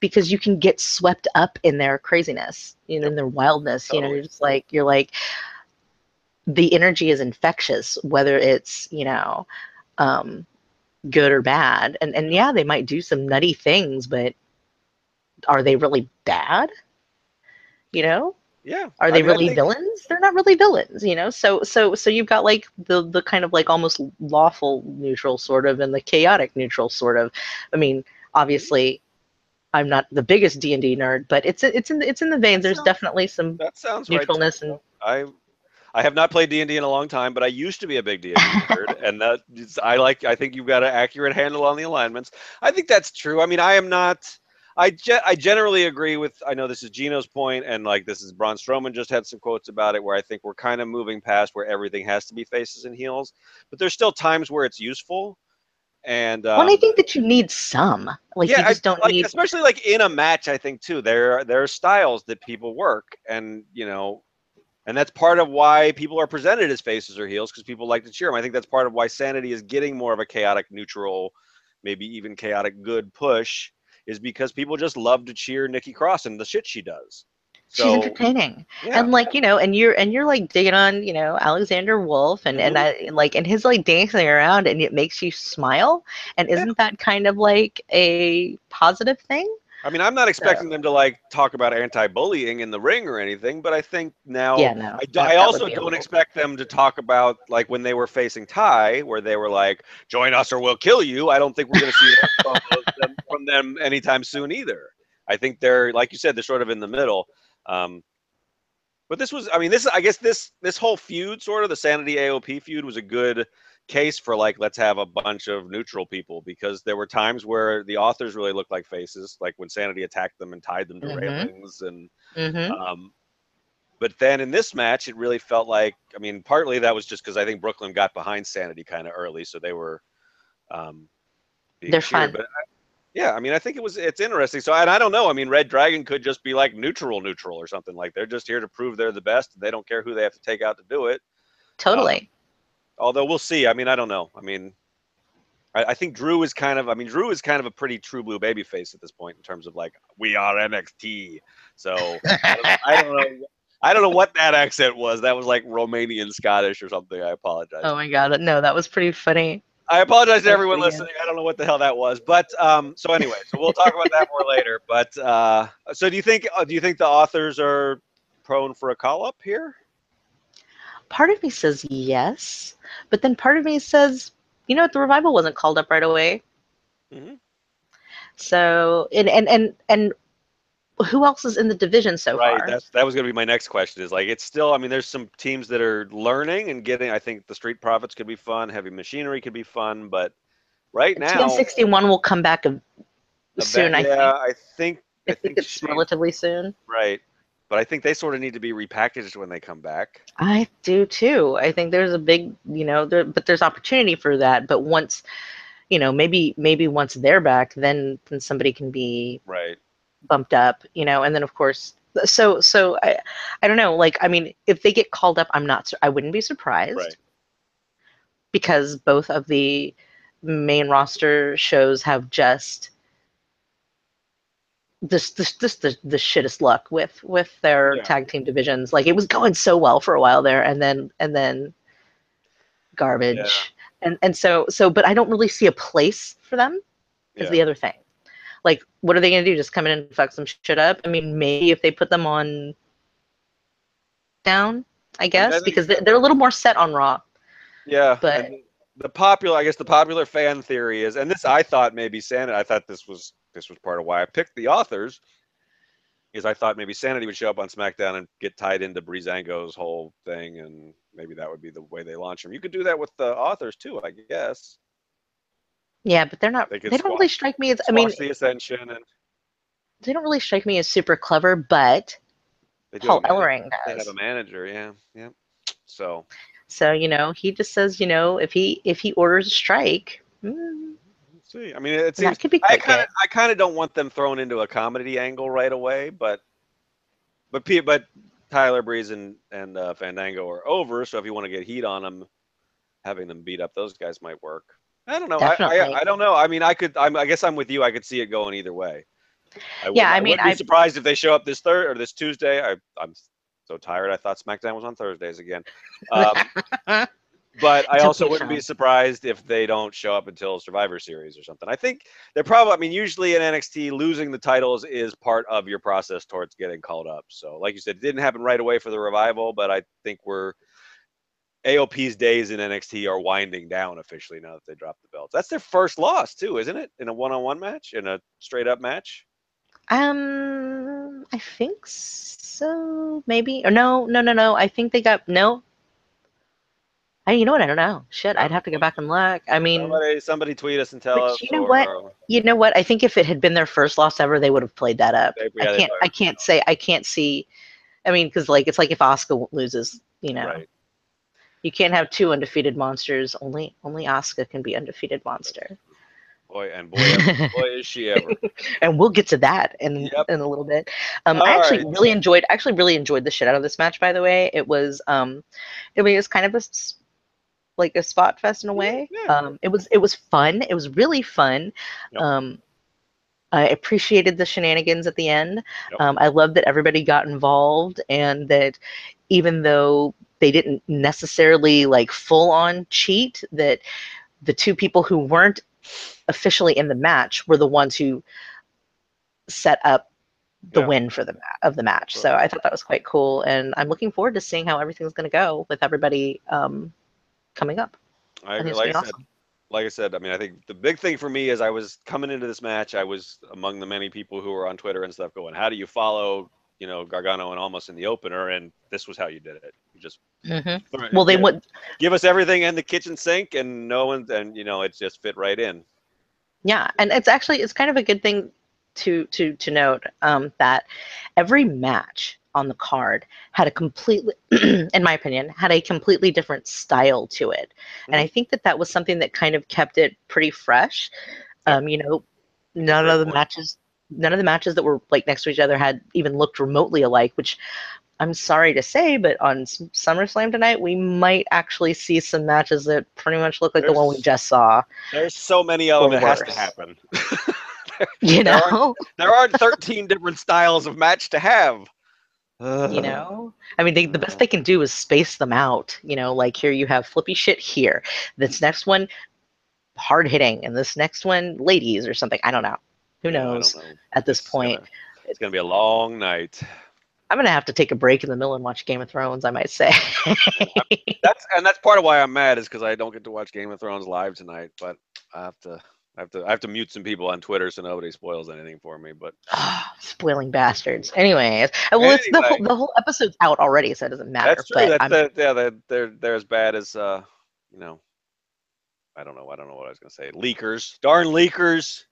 because you can get swept up in their craziness you know in their wildness you know Totally. you're just like you're like the energy is infectious whether it's you know um good or bad and and yeah they might do some nutty things but are they really bad? You know? Yeah are I they mean, really think- villains? They're not really villains you know? So so so you've got like the the kind of like almost lawful neutral sort of and the chaotic neutral sort of. I mean obviously i'm not the biggest d&d nerd but it's it's in the, it's in the veins. There's Sounds- definitely some that sounds right neutralness me. and i I have not played D and D in a long time, but I used to be a big D and D nerd, and that is- I like. I think you've got an accurate handle on the alignments. I think that's true. I mean, I am not. I ge- I generally agree with. I know this is Gino's point, and like this is Braun Strowman just had some quotes about it, where I think we're kind of moving past where everything has to be faces and heels, but there's still times where it's useful. And um, well, I think that you need some like you I- just don't like, need especially like in a match. I think too there there are styles that people work, and you know, and that's part of why people are presented as faces or heels because people like to cheer them. I think that's part of why Sanity is getting more of a chaotic neutral, maybe even chaotic good push, is because people just love to cheer Nikki Cross and the shit she does. she's entertaining yeah, and like you know and you're and you're like digging on you know alexander wolfe and and I, Mm-hmm. like and his like dancing around and it makes you smile and Yeah. isn't that kind of like a positive thing I mean, I'm not expecting them to like talk about anti-bullying in the ring or anything, but I think now yeah no I, that- I also don't little- expect them to talk about like when they were facing Tye, where they were like, "Join us or we'll kill you." I don't think we're going to see that from, them, from them anytime soon either. I think they're like you said, they're sort of in the middle. Um, But this was, I mean, this I guess this this whole feud, sort of the Sanity AOP feud, was a good case for like let's have a bunch of neutral people because there were times where the authors really looked like faces, like when Sanity attacked them and tied them to Mhm. railings, and hmm um, but then in this match, it really felt like, I mean, partly that was just because I think Brooklyn got behind Sanity kind of early, so they were um, They're cheered. fun. But I, yeah, I mean, I think it was it's interesting. So, and I don't know. I mean, Red Dragon could just be like neutral, neutral or something. Like they're just here to prove they're the best. They don't care who they have to take out to do it. Totally. Although we'll see. I mean, I don't know. I mean, I, I think Drew is kind of. I mean, Drew is kind of a pretty true blue baby face at this point in terms of like we are NXT. So I don't, I don't know. I don't know what that accent was. That was like Romanian Scottish or something. I apologize. oh my god, no, that was pretty funny. I apologize to everyone listening. I don't know what the hell that was, but um, so anyway, so we'll talk about that more later. But uh, so do you think? Uh, do you think the authors are prone for a call up here? Part of me says yes, but then part of me says, you know what, the revival wasn't called up right away. Mhm. So and and and and who else is in the division so right. far? That's that was going to be my next question. Is like it's still. I mean, there's some teams that are learning and getting. I think the Street Profits could be fun. Heavy Machinery could be fun, but right now, TM61 will come back a, soon. I yeah, think. I think. I think it's Shane- relatively soon. right. But I think they sort of need to be repackaged when they come back. I do too. I think there's a big, you know, there, but there's opportunity for that. But once, you know, maybe maybe once they're back, then then somebody can be Right. bumped up, you know, and then of course, so so I I don't know. Like I mean, if they get called up, I'm not. I wouldn't be surprised Right. because both of the main roster shows have just this this this the, the shittest luck with with their Yeah. tag team divisions. Like it was going so well for a while there, and then and then garbage. Yeah. And and so so, but I don't really see a place for them. Is Yeah. the other thing. Like, what are they gonna do? Just come in and fuck some shit up? I mean, maybe if they put them on down, I guess, because they're, they're a little more set on Raw. Yeah, But- the popular, I guess, the popular fan theory is, and this I thought maybe Sanity. I thought this was this was part of why I picked the authors. Is I thought maybe Sanity would show up on SmackDown and get tied into Breezango's whole thing, and maybe that would be the way they launch him. You could do that with the authors too, I guess. Yeah, but they're not. They They, don't really strike me as. I mean, the Ascension, and they don't really strike me as super clever, but Paul have a man- Ellering They have a manager, yeah, yeah. So So you know, he just says, you know, if he if he orders a strike, mm, see. I mean, it seems that could be I kind of. I kind of don't want them thrown into a comedy angle right away, but but P, but Tyler Breeze and and uh, Fandango are over, so if you want to get heat on them, having them beat up those guys might work. I don't know. I, I I don't know. I mean, I could. I'm, I guess I'm with you. I could see it going either way. I Yeah, I wouldn't- mean, wouldn't be I- surprised if they show up this third or this Tuesday. I I'm so tired. I thought SmackDown was on Thursdays again. Um, but I also wouldn't be surprised if they don't show up until Survivor Series or something. I think they're probably. I mean, usually in NXT, losing the titles is part of your process towards getting called up. So, like you said, it didn't happen right away for the revival, but I think we're AOP's days in NXT are winding down officially now that they dropped the belts. That's their first loss too, isn't it? In a one-on-one match, in a straight-up match. Um, I think so. Maybe or no, no, no, no. I think they got no. I, you know what? I don't know. Shit, I'd have to go back and look. I mean, Somebody, somebody tweet us and tell us. you know or- what? or- you know what? I think if it had been their first loss ever, they would have played that up. They- yeah, I can't. I can't say. I can't see. I mean, because like it's like if Asuka loses, you know, Right. you can't have two undefeated monsters. Only only Asuka can be undefeated monster. Boy, and boy, boy, is she ever. and we'll get to that in Yep. in a little bit. Um, All I actually right. really enjoyed. Actually, really enjoyed the shit out of this match. By the way, it was um, it was kind of a like a spot fest in a way. yeah. Um, it was it was fun. It was really fun. Yep. Um, I appreciated the shenanigans at the end. Yep. Um, I love that everybody got involved and that even though they didn't necessarily like full on cheat, that the two people who weren't officially in the match were the ones who set up the Yeah. win for the ma- of the match. So I thought that was quite cool, and I'm looking forward to seeing how everything's going to go with everybody um, coming up. I I agree. Like I gonna said, awesome. like I said, I mean, I think the big thing for me is I was coming into this match. I was among the many people who were on Twitter and stuff going, "How do you follow, you know, Gargano and Almas in the opener, and this was how you did it. You just hmm Well, they would. give us everything in the kitchen sink, and no one, and you know, it just fit right in. Yeah, and it's actually it's kind of a good thing to to to note um, that every match on the card had a completely, in my opinion, had a completely different style to it, and I think that that was something that kind of kept it pretty fresh. Um, you know, none of the matches, none of the matches that were like next to each other had even looked remotely alike, which. I'm sorry to say, but on SummerSlam tonight, we might actually see some matches that pretty much look like the one we just saw. There's so many of them, it has to happen. You There aren't- know, there aren't 13 different styles of match to have. You know? I mean they, the best they can do is space them out you know like here you have flippy shit here. This next one hard hitting and this next one ladies or something. I don't know. Who knows know. at this It's point. gonna- it's gonna be a long night. i'm gonna have to take a break in the middle and watch game of thrones i might say. That's and that's part of why I'm mad is because I don't get to watch Game of Thrones live tonight. But I have to, I have to, I have to mute some people on Twitter so nobody spoils anything for me. But Ah, spoiling bastards anyways uh, well it's the, whole, the whole episode's out already so it doesn't matter that's true. but That's the, yeah, they're, they're they're as bad as uh, you know. I don't know. I don't know what I was gonna say. Leakers, darn leakers.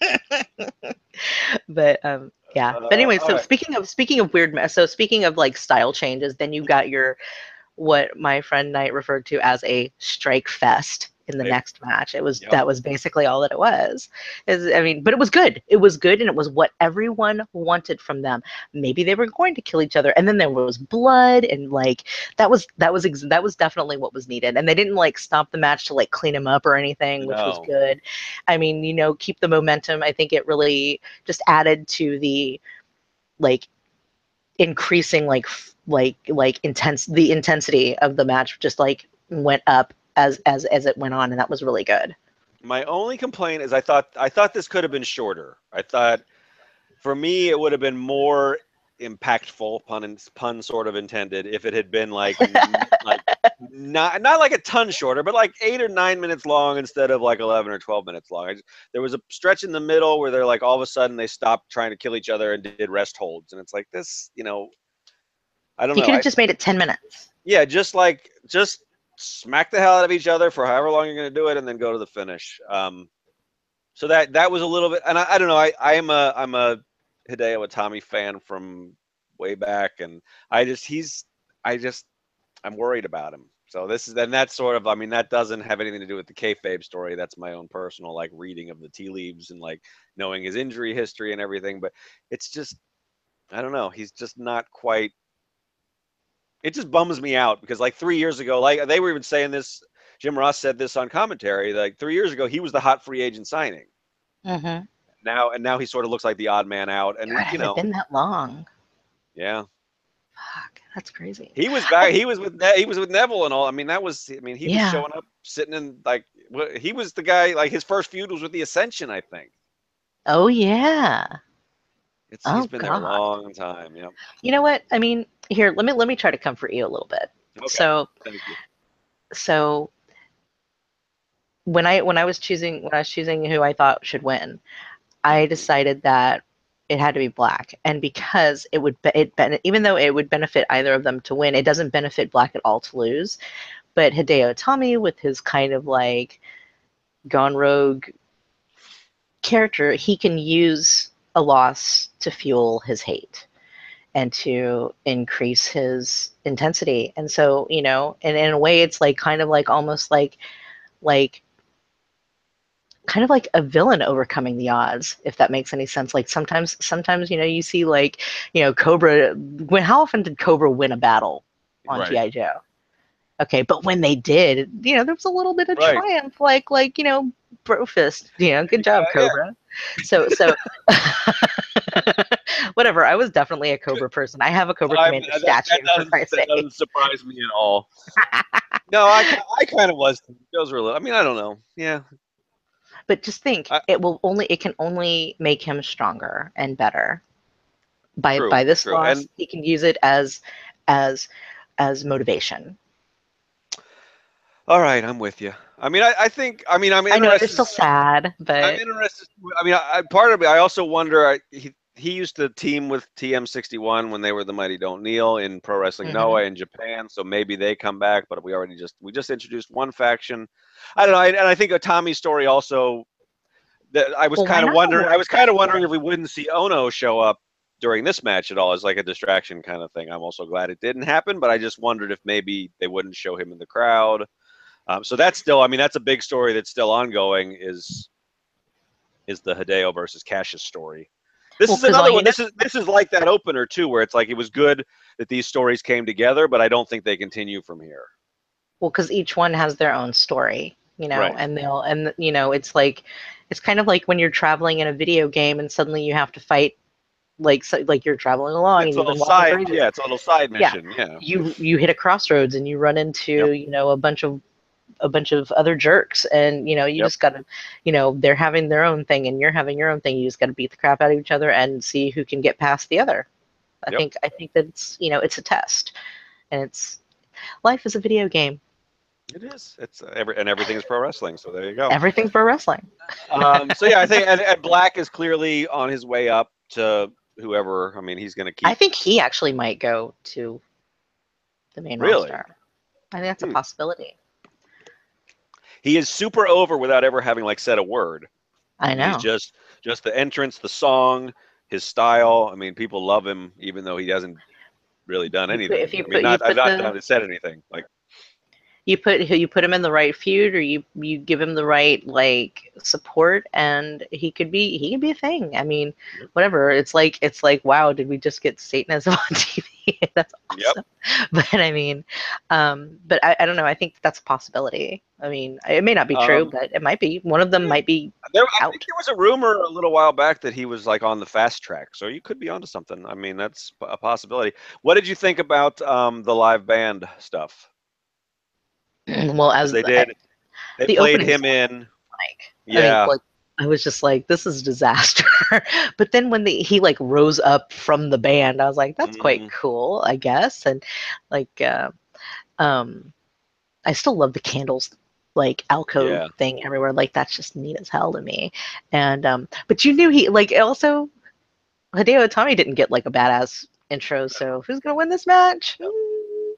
but um yeah Uh, but anyway so alright. speaking of speaking of weird ma- so speaking of like style changes then you got your what my friend knight referred to as a strike fest in the Yep. next match. It was Yep. that was basically all that it was. Is i mean but it was good. It was good and it was what everyone wanted from them. Maybe they were going to kill each other and then there was blood and like that was that was ex- that was definitely what was needed. And they didn't like stop the match to like clean him up or anything which was good. I mean you know keep the momentum. I think it really just added to the like increasing like f- like like intense the intensity of the match just like went up as as as it went on and that was really good My only complaint is I thought I thought this could have been shorter. I thought for me it would have been more impactful pun pun sort of intended if it had been like like not not like a ton shorter but like 8 or 9 minutes long instead of like 11 or 12 minutes long. I just, there was a stretch in the middle where they're like all of a sudden they stopped trying to kill each other and did rest holds and it's like this, you know I don't you know. could have just made it 10 minutes yeah, just like just smack the hell out of each other for however long you're going to do it, and then go to the finish. Um, so that that was a little bit, and I, I don't know. I I am a I'm a Hideo Itami fan from way back, and I just he's I just I'm worried about him. So this is and that's sort of I mean that doesn't have anything to do with the kayfabe story. That's my own personal like reading of the tea leaves and like knowing his injury history and everything. But it's just I don't know. He's just not quite it just bums me out because like three years ago, like they were even saying this. Jim Ross said this on commentary. Like three years ago, he was the hot free agent signing. mm-hmm. Now and now he sort of looks like the odd man out. And God, you know, been that long yeah, fuck that's crazy he was back. He was with he was with Neville and all. I mean, that was. I mean, he Yeah. was showing up, sitting in like he was the guy. Like his first feud was with the Ascension, I think. oh yeah It's Oh, he's been there a long time. Yeah. you know what i mean here let me let me try to comfort you a little bit Okay. so so when I when I was choosing when I was choosing who I thought should win, I mm-hmm. decided that it had to be black, and because it would be, it ben, even though it would benefit either of them to win, it doesn't benefit black at all to lose. But Hideo Itami, with his kind of like gone rogue character, he can use a loss to fuel his hate and to increase his intensity. And so, you know, and in a way it's like kind of like almost like like kind of like a villain overcoming the odds, if that makes any sense. Like sometimes sometimes, you know, you see like, you know, Cobra when how often did Cobra win a battle on Right. G.I. Joe? Okay, but when they did, you know, there was a little bit of Right. triumph, like like, you know, brofist, you know, good job, Yeah. Cobra. So so whatever. I was definitely a Cobra person. I have a Cobra I'm- Commander that- that statue for doesn't- that doesn't surprise me at all. no, I, I kind of was. Those were a little. I mean, I don't know. Yeah, But just think, I- it will only it can only make him stronger and better. By True, by this true. loss, And- he can use it as as as motivation. All right, I'm with you. I mean, I, I think. I mean, I'm I know it's still sad, but I'm interested. I mean, I, part of me. I also wonder. I, he, he used to team with TM61 when they were the Mighty Don't Kneel in Pro Wrestling Mhm. Noah in Japan. So maybe they come back, but we already just we just introduced one faction. I don't know, and I think Itami story also. That I was Well, kind of wondering. I was kind of wondering if we wouldn't see Ohno show up during this match at all as like a distraction kind of thing. I'm also glad it didn't happen, but I just wondered if maybe they wouldn't show him in the crowd. Um, so that's still, I mean, that's a big story that's still ongoing. Is is the Hideo versus Kassius story? This Well, is another one. This is this is like that opener too, where it's like it was good that these stories came together, but I don't think they continue from here. well because each one has their own story you know Right. and they'll and you know it's like it's kind of like when you're traveling in a video game and suddenly you have to fight like so, like you're traveling along It's a little side, yeah, it's a little side mission, yeah. you you hit a crossroads and you run into you know a bunch of a bunch of other jerks and you know you Yep. just gotta you know they're having their own thing and you're having your own thing you just gotta beat the crap out of each other and see who can get past the other i Yep. think i think that it's you know it's a test and it's life is a video game It is. It's uh, every and everything is pro wrestling. So there you go. everything pro wrestling um, so yeah, I think and, and Black is clearly on his way up to whoever. I mean, he's going to keep. i think he actually might go to the main Really? roster i think that's a Hmm. possibility he is super over without ever having like said a word. i know He's just just the entrance, the song, his style. I mean, people love him even though he hasn't really done anything. if you I put- mean, you not, I've put not the- done, said anything. Like you put you put him in the right feud or you you give him the right like support and he could be he could be a thing i mean whatever it's like it's like wow did we just get satanism on tv that's awesome Yep. but i mean um but I, I don't know i think that's a possibility i mean it may not be true Um, but it might be one of them yeah. might be there, I Out. think there was a rumor a little while back that he was like on the fast track. So you could be onto something. I mean, that's a possibility. What did you think about um, the live band stuff? well as They the- did. They the played him in. like I mean, Yeah. like, I was just like, this is disaster. but then when the, he like rose up from the band, I was like, that's quite Mhm. cool, I guess. And like, uh, um, I still love the candles, like alcove Yeah. thing everywhere. Like that's just neat as hell to me. And um, but you knew he like also Hideo Itami didn't get like a badass intro. So who's gonna win this match? Mm,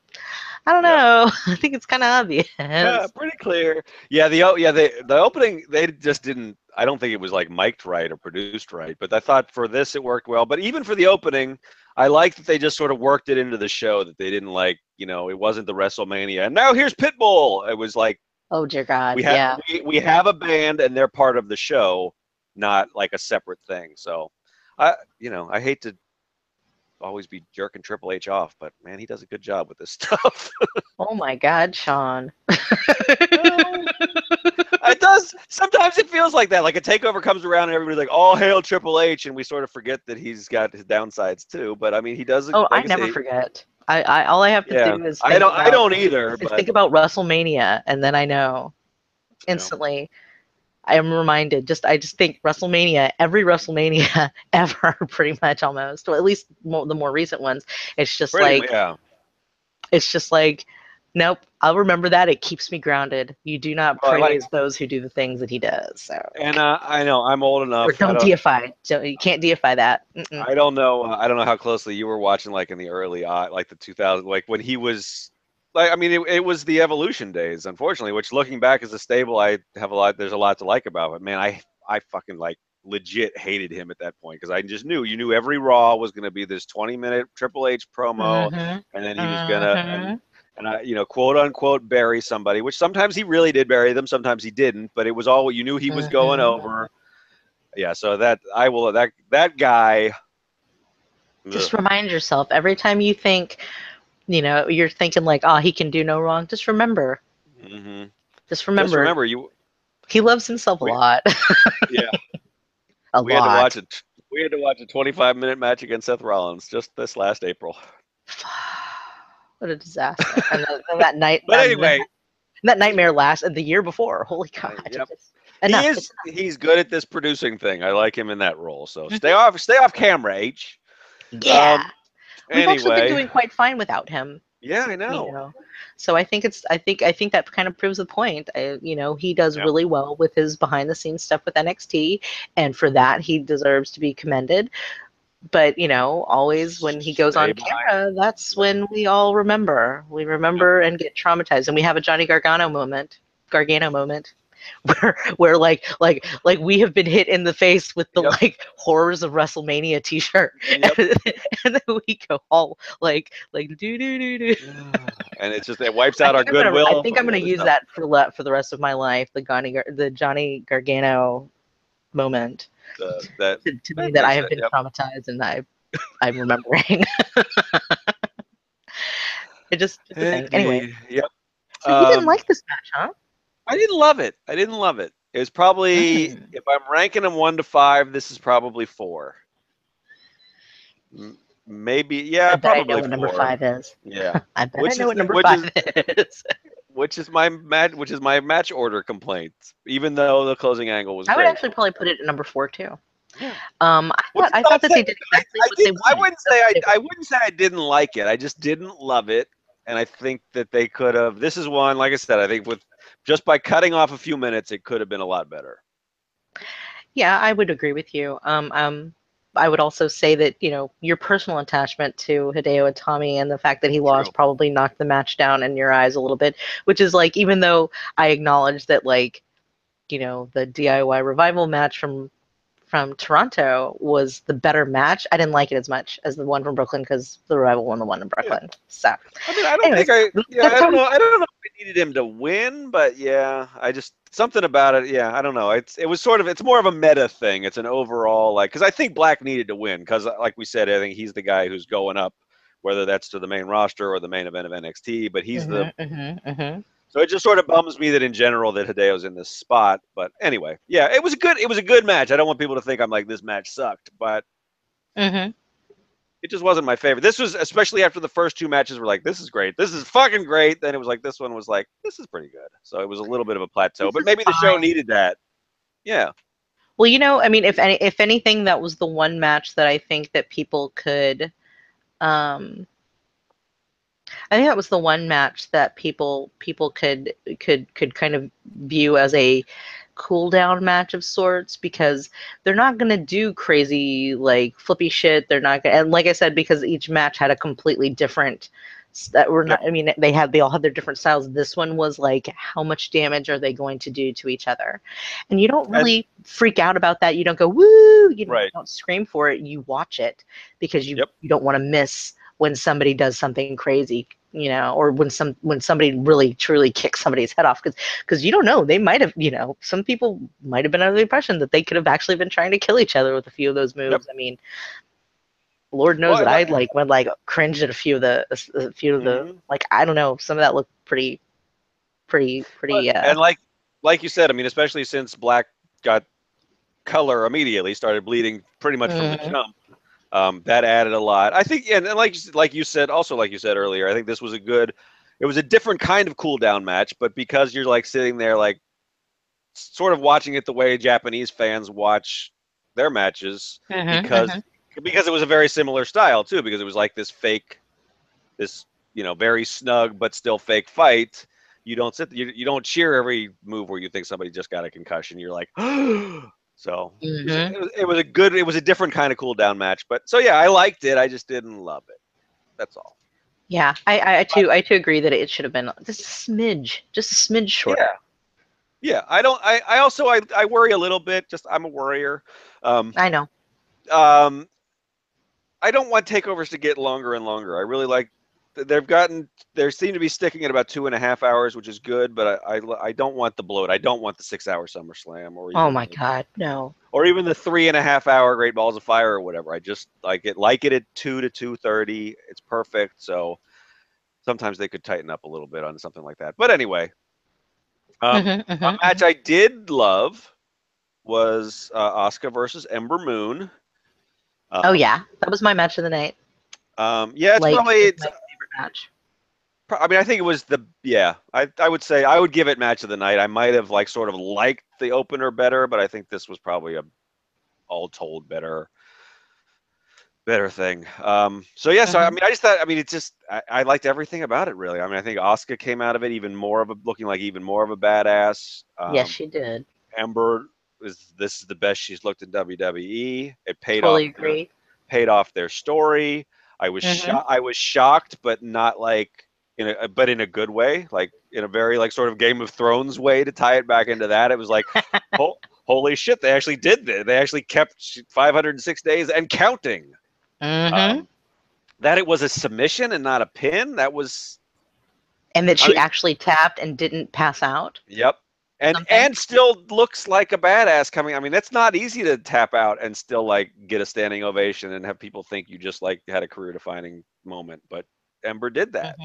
I don't know. I think it's kind of obvious. Yeah, pretty clear. Yeah, the yeah the the opening they just didn't. I don't think it was like mic'd right or produced right, but I thought for this it worked well. But even for the opening, I like that they just sort of worked it into the show. That they didn't like, you know, it wasn't the WrestleMania. And now here's Pitbull. It was like Oh dear God. we have yeah. we, we have a band and they're part of the show, not like a separate thing. So, I you know I hate to always be jerking Triple H off, but man, he does a good job with this stuff. Oh my God, Sean. Sometimes it feels like that. Like a takeover comes around and everybody's like, "All hail Triple H," and we sort of forget that he's got his downsides too. But I mean, he does. Oh, I never say- forget. I, I all I have to Yeah, do is I don't. I don't either. But think about WrestleMania, and then I know instantly. I am reminded. Just I just think WrestleMania, every WrestleMania ever, pretty much almost, well, at least more, the more recent ones. It's just pretty- like yeah, it's just like, nope. I'll remember that. It keeps me grounded. You do not I like- praise those who do the things that he does. So and uh, I know I'm old enough. or don't don't, deify. Don't, you can't deify that. Mm-mm. I don't know. Uh, I don't know how closely you were watching, like in the early, uh, like the 2000, like when he was. Like I mean, it, it was the evolution days, unfortunately. Which, looking back as a stable, I have a lot. There's a lot to like about. But man, I I fucking like legit hated him at that point because I just knew you knew every Raw was going to be this 20 minute Triple H promo, Mhm, and then he was gonna and, mhm. And I, you know, quote unquote bury somebody, which sometimes he really did bury them, sometimes he didn't, but it was all you knew he was going Mhm. over. Yeah, so that I will that that guy. just remind yourself every time you think you know you're thinking like oh he can do no wrong just remember Mm-hmm. just remember. Just remember, you. he loves himself a lot Yeah, a we lot had to watch it. We had to watch a 25 minute match against Seth Rollins just this last April. What a disaster and, that- and that night But that, anyway, that nightmare last the year before holy god Yep. Enough. he is he's good at this producing thing. I like him in that role. So stay off stay off camera, H. yeah um, we've actually been doing quite fine without him yeah, I you know. know so i think it's i think i think that kind of proves the point I, you know he does Yep. really well with his behind the scenes stuff with nxt and for that he deserves to be commended but you know, always when he goes on camera, that's when we all remember. We remember and get traumatized, and we have a Johnny Gargano moment, Gargano moment, where where like like like we have been hit in the face with the Yep. like horrors of WrestleMania T-shirt, Yep. and then we go all like like do do do do. and it's just it wipes out our think I'm gonna- goodwill. I think I'm going to use that for for the rest of my life. The Johnny the Johnny Gargano moment The, that to, to me That that I have been yep. traumatized and I I'm remembering. it just it's. Anyway. Yep. so you didn't Um, like this match, huh? I didn't love it. I didn't love it. It was probably Mm. if I'm ranking them one to five, this is probably four. Maybe yeah, I bet I probably know what number five is. Yeah, I bet Which I is know what number five is. which is my match, which is my match order complaint. Even though the closing angle was I would great. actually probably put it at number four too. Um, I thought I thought that they did exactly I, what they didn't- I wouldn't say I, I wouldn't say I didn't like it. I just didn't love it, and I think that they could have. This is one, like I said, I think with just by cutting off a few minutes, it could have been a lot better. Yeah, I would agree with you. Um, um, I would also say that you know your personal attachment to Hideo Itami and the fact that he lost True. probably knocked the match down in your eyes a little bit. Which is like, even though I acknowledge that, like, you know, the DIY revival match from from Toronto was the better match. I didn't like it as much as the one from Brooklyn because the revival won the one in Brooklyn. So I mean, I don't Anyways, think I. Yeah, I don't know. I don't know if I needed him to win, but yeah, I just something about it. Yeah, I don't know. It's it was sort of it's more of a meta thing. It's an overall like because I think Black needed to win because like we said, I think he's the guy who's going up, whether that's to the main roster or the main event of NXT. But he's the mhm, mhm, mhm. So it just sort of bums me that in general that Hideo's in this spot. But anyway, yeah, it was a good it was a good match. I don't want people to think I'm like this match sucked, but Mhm. it just wasn't my favorite. This was especially after the first two matches were like, this is great, this is fucking great. Then it was like this one was like, this is pretty good. So it was a little bit of a plateau, This but maybe the show needed that. Yeah, Well, you know, I mean, if any, if anything, that was the one match that I think that people could, um, I think that was the one match that people people could could could kind of view as a cool down match of sorts because they're not gonna do crazy like flippy shit. They're not gonna, and like I said, because each match had a completely different. That were not. I mean, they had they all had their different styles. This one was like, how much damage are they going to do to each other? And you don't And- really freak out about that. You don't go woo. You Right. you don't scream for it. You watch it because you Yep. you don't want to miss when somebody does something crazy you know or when some when somebody really truly kicks somebody's head off because because you don't know they might have you know some people might have been under the impression that they could have actually been trying to kill each other with a few of those moves i mean lord knows Well, that i I- like when like cringed at a few of the a few of the Mhm. like i don't know some of that looked pretty pretty pretty uh, and like like you said, I mean, especially since Black got color immediately, started bleeding pretty much from the Mhm. jump. Um, that added a lot. I think, and, and like you like you said, also like you said earlier, I think this was a good. It was a different kind of cool down match, but because you're like sitting there, like sort of watching it the way Japanese fans watch their matches, mhm, because mhm. because it was a very similar style too, because it was like this fake, this you know very snug but still fake fight. You don't sit, you, you don't cheer every move where you think somebody just got a concussion. You're like, so it, was, Mhm. it, was, it was a good, it was a different kind of cool down match. But so yeah, I liked it. I just didn't love it. That's all. yeah I, I too i too agree that it should have been just a smidge just a smidge shorter Yeah. Yeah, I don't. I, I also I, I worry a little bit. Just I'm a worrier. Um, i know um, I don't want takeovers to get longer and longer. I really like. They've gotten. They seem to be sticking at about two and a half hours, which is good. But I, I, I don't want the bloat. I don't want the six-hour SummerSlam or oh my god no or even the three and a half hour Great Balls of Fire or whatever. I just like it. Like it at two to two thirty. It's perfect. So sometimes they could tighten up a little bit on something like that. But anyway, um, Mhm, mhm, a match I did love was uh, Asuka versus Ember Moon. Um, oh yeah that was my match of the night Um, yeah, it's like probably. it's It's, my favorite match I mean, I think it was the. Yeah, I I would say I would give it match of the night. I might have like sort of liked the opener better, but I think this was probably a all told better better thing. Um, so yeah, so I Mhm. mean, I just thought. I mean, it's just I, I liked everything about it really. I mean, I think Asuka came out of it even more of a looking like even more of a badass. Um, yes she did Ember is this is the best she's looked in WWE. It paid totally off. agree paid off their story. I was Mhm. sho- I was shocked, but not like in a but in a good way, like in a very like sort of Game of Thrones way to tie it back into that. It was like, ho- holy shit, they actually did this. They actually kept 506 days and counting. Mhm. Um, that it was a submission and not a pin. That was and that I she mean- actually tapped and didn't pass out. Yep. And Something. and still looks like a badass coming. I mean, that's not easy to tap out and still like get a standing ovation and have people think you just like had a career defining moment. But Ember did that.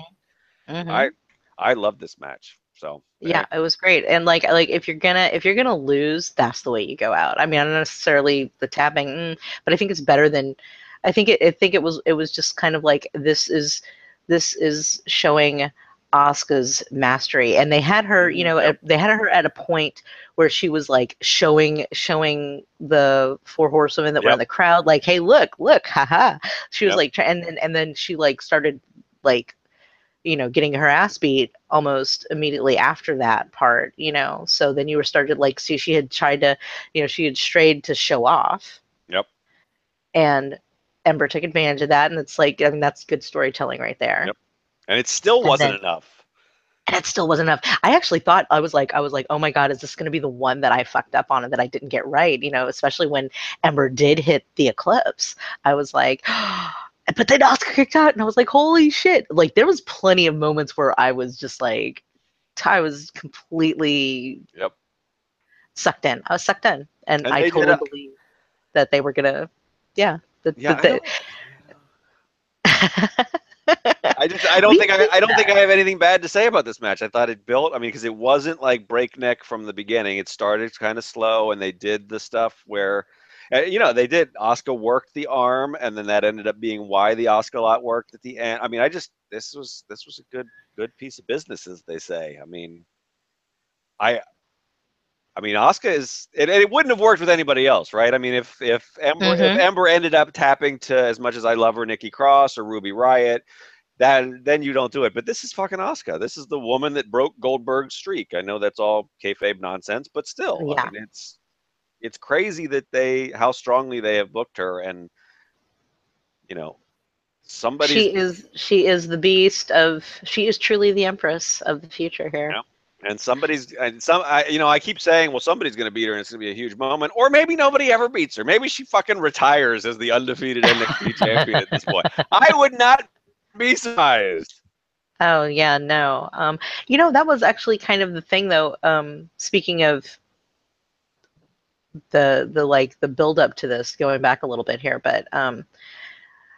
Mhm. I I love this match. So yeah, it was great. And like like if you're gonna if you're gonna lose, that's the way you go out. I mean, I'm not necessarily the tapping, mm, but I think it's better than. I think it. I think it was. It was just kind of like this is this is showing Asuka's mastery, and they had her. You mm-hmm. know, Yep. at- they had her at a point where she was like showing showing the four horsewomen that were in the crowd, like, "Hey, look, look, haha." She was Yep. like, and then and then she like started like you know getting her ass beat almost immediately after that part you know so then you were started like see she had tried to you know she had strayed to show off Yep. and ember took advantage of that and it's like i mean that's good storytelling right there Yep. And it still And wasn't then- enough. and it still wasn't enough i actually thought i was like i was like oh my god is this going to be the one that i fucked up on and that i didn't get right you know especially when ember did hit the eclipse i was like but then asuka kicked out and i was like holy shit like there was plenty of moments where i was just like i was completely Yep. sucked in i was sucked in and, And i totally believe that they were gonna yeah that, Yeah. that- know. I just I don't think I, I don't think I have anything bad to say about this match. I thought it built. I mean, because it wasn't like breakneck from the beginning. It started kind of slow, and they did the stuff where, uh, you know, they did. Asuka worked the arm, and then that ended up being why the Asuka Lock worked at the end. I mean, I just this was this was a good good piece of business, as they say. I mean, I. I mean, Asuka is, and and it wouldn't have worked with anybody else, right? I mean, if if Ember if Mhm. Ember ended up tapping to as much as I love her, Nikki Cross or Ruby Riott, that then you don't do it. But this is fucking Asuka. This is the woman that broke Goldberg's streak. I know that's all kayfabe nonsense, but still, Yeah. I mean, it's it's crazy that they how strongly they have booked her, and you know, somebody. she is she is the beast of she is truly the empress of the future here Yeah. and somebody's and some I, you know i keep saying well somebody's going to beat her and it's going to be a huge moment or maybe nobody ever beats her maybe she fucking retires as the undefeated nxt champion at this point i would not be surprised Oh yeah, no. Um, you know that was actually kind of the thing though. Um, speaking of the the like the build up to this, going back a little bit here, but um,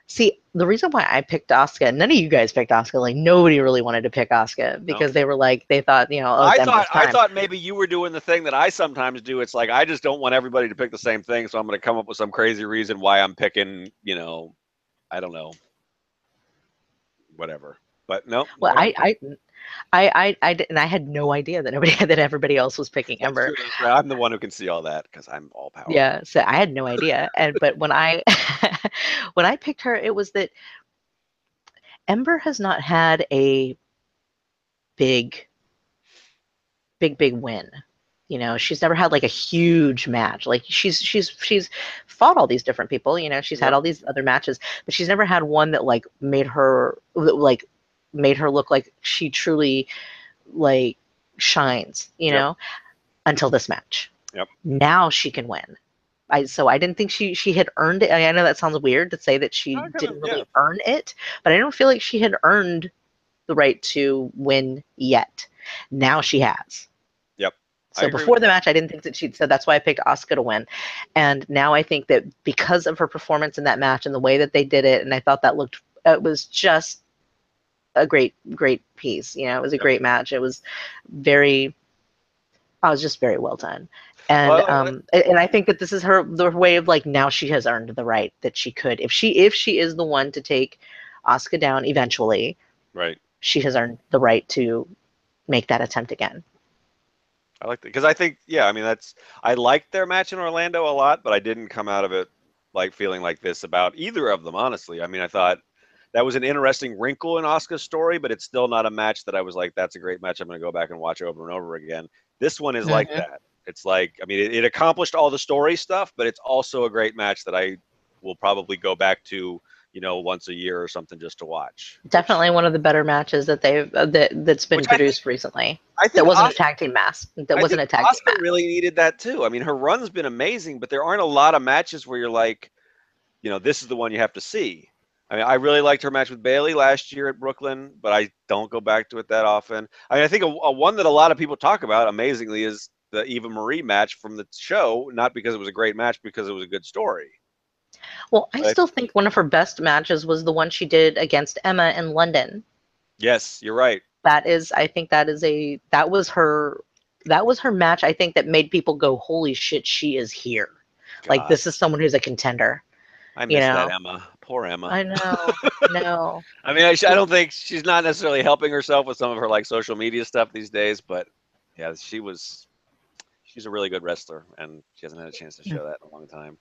see the reason why I picked Asuka, none of you guys picked Asuka. Like nobody really wanted to pick Asuka because they were like they thought you know oh, I thought I thought maybe you were doing the thing that I sometimes do. It's like I just don't want everybody to pick the same thing, so I'm going to come up with some crazy reason why I'm picking. You know, I don't know, whatever. But no. well, no, I I. I, I, I, and I had no idea that nobody that everybody else was picking Ember. true. I'm the one who can see all that because I'm all powerful. Yeah, so I had no idea. And but when I when I picked her, it was that Ember has not had a big big big win. You know, she's never had like a huge match. Like she's she's she's fought all these different people, you know, she's had all these other matches, but she's never had one that like made her like made her look like she truly like shines, you Yep. know, until this match. Yep. Now she can win. I so I didn't think she she had earned it. I know that sounds weird to say that she kinda- didn't really yeah. earn it, but I don't feel like she had earned the right to win yet. Now she has. So before the match, I didn't think that she'd said that's why I picked Asuka to win, and now I think that because of her performance in that match and the way that they did it, and I thought that looked it was just a great great piece. You know, it was a Yep. great match. It was very, I was just very well done. And Well, um and I think that this is her the way of like now she has earned the right that she could if she if she is the one to take Asuka down eventually Right. she has earned the right to make that attempt again. I like that because I think yeah, I mean that's I liked their match in Orlando a lot, but I didn't come out of it like feeling like this about either of them. Honestly, I mean I thought that was an interesting wrinkle in Asuka's story, but it's still not a match that I was like that's a great match. I'm going to go back and watch over and over again. This one is like Mhm. that. It's like I mean it, it accomplished all the story stuff, but it's also a great match that I we'll probably go back to you know once a year or something just to watch. Definitely one of the better matches that they've uh, that that's been Which I produced recently. I think That wasn't Asuka- a tag team match. That I wasn't a think tag team Asuka match. really needed that too. I mean, her run's been amazing, but there aren't a lot of matches where you're like, you know, this is the one you have to see. I mean, I really liked her match with Bayley last year at Brooklyn, but I don't go back to it that often. I mean, I think a, a one that a lot of people talk about, amazingly, is the Eva Marie match from the show. Not because it was a great match, because it was a good story. Well, I Right. still think one of her best matches was the one she did against Emma in London. Yes, you're right. That is, I think that is a that was her that was her match. I think that made people go, "Holy shit, she is here!" Like this is someone who's a contender. I miss you that. Emma. Poor Emma. I know, no. I mean, I, I don't think she's not necessarily helping herself with some of her like social media stuff these days, but yeah, she was. She's a really good wrestler, and she hasn't had a chance to hmm. show that in a long time.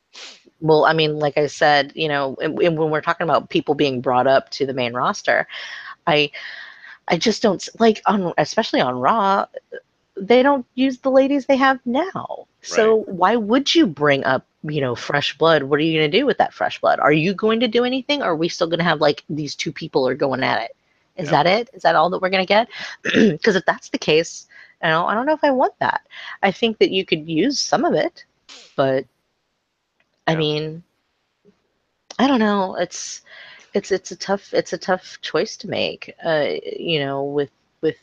Well, I mean, like I said, you know, and, and when we're talking about people being brought up to the main roster, I, I just don't like on, especially on Raw, they don't use the ladies they have now. So why would you bring up, you know, fresh blood? What are you going to do with that fresh blood? Are you going to do anything? Or are we still going to have like these two people are going at it? Is Yeah. that it? Is that all that we're going to get? Because if that's the case, you know, I don't know if I want that. I think that you could use some of it, but I Yeah. mean, I don't know. It's it's it's a tough it's a tough choice to make. Uh, you know, with with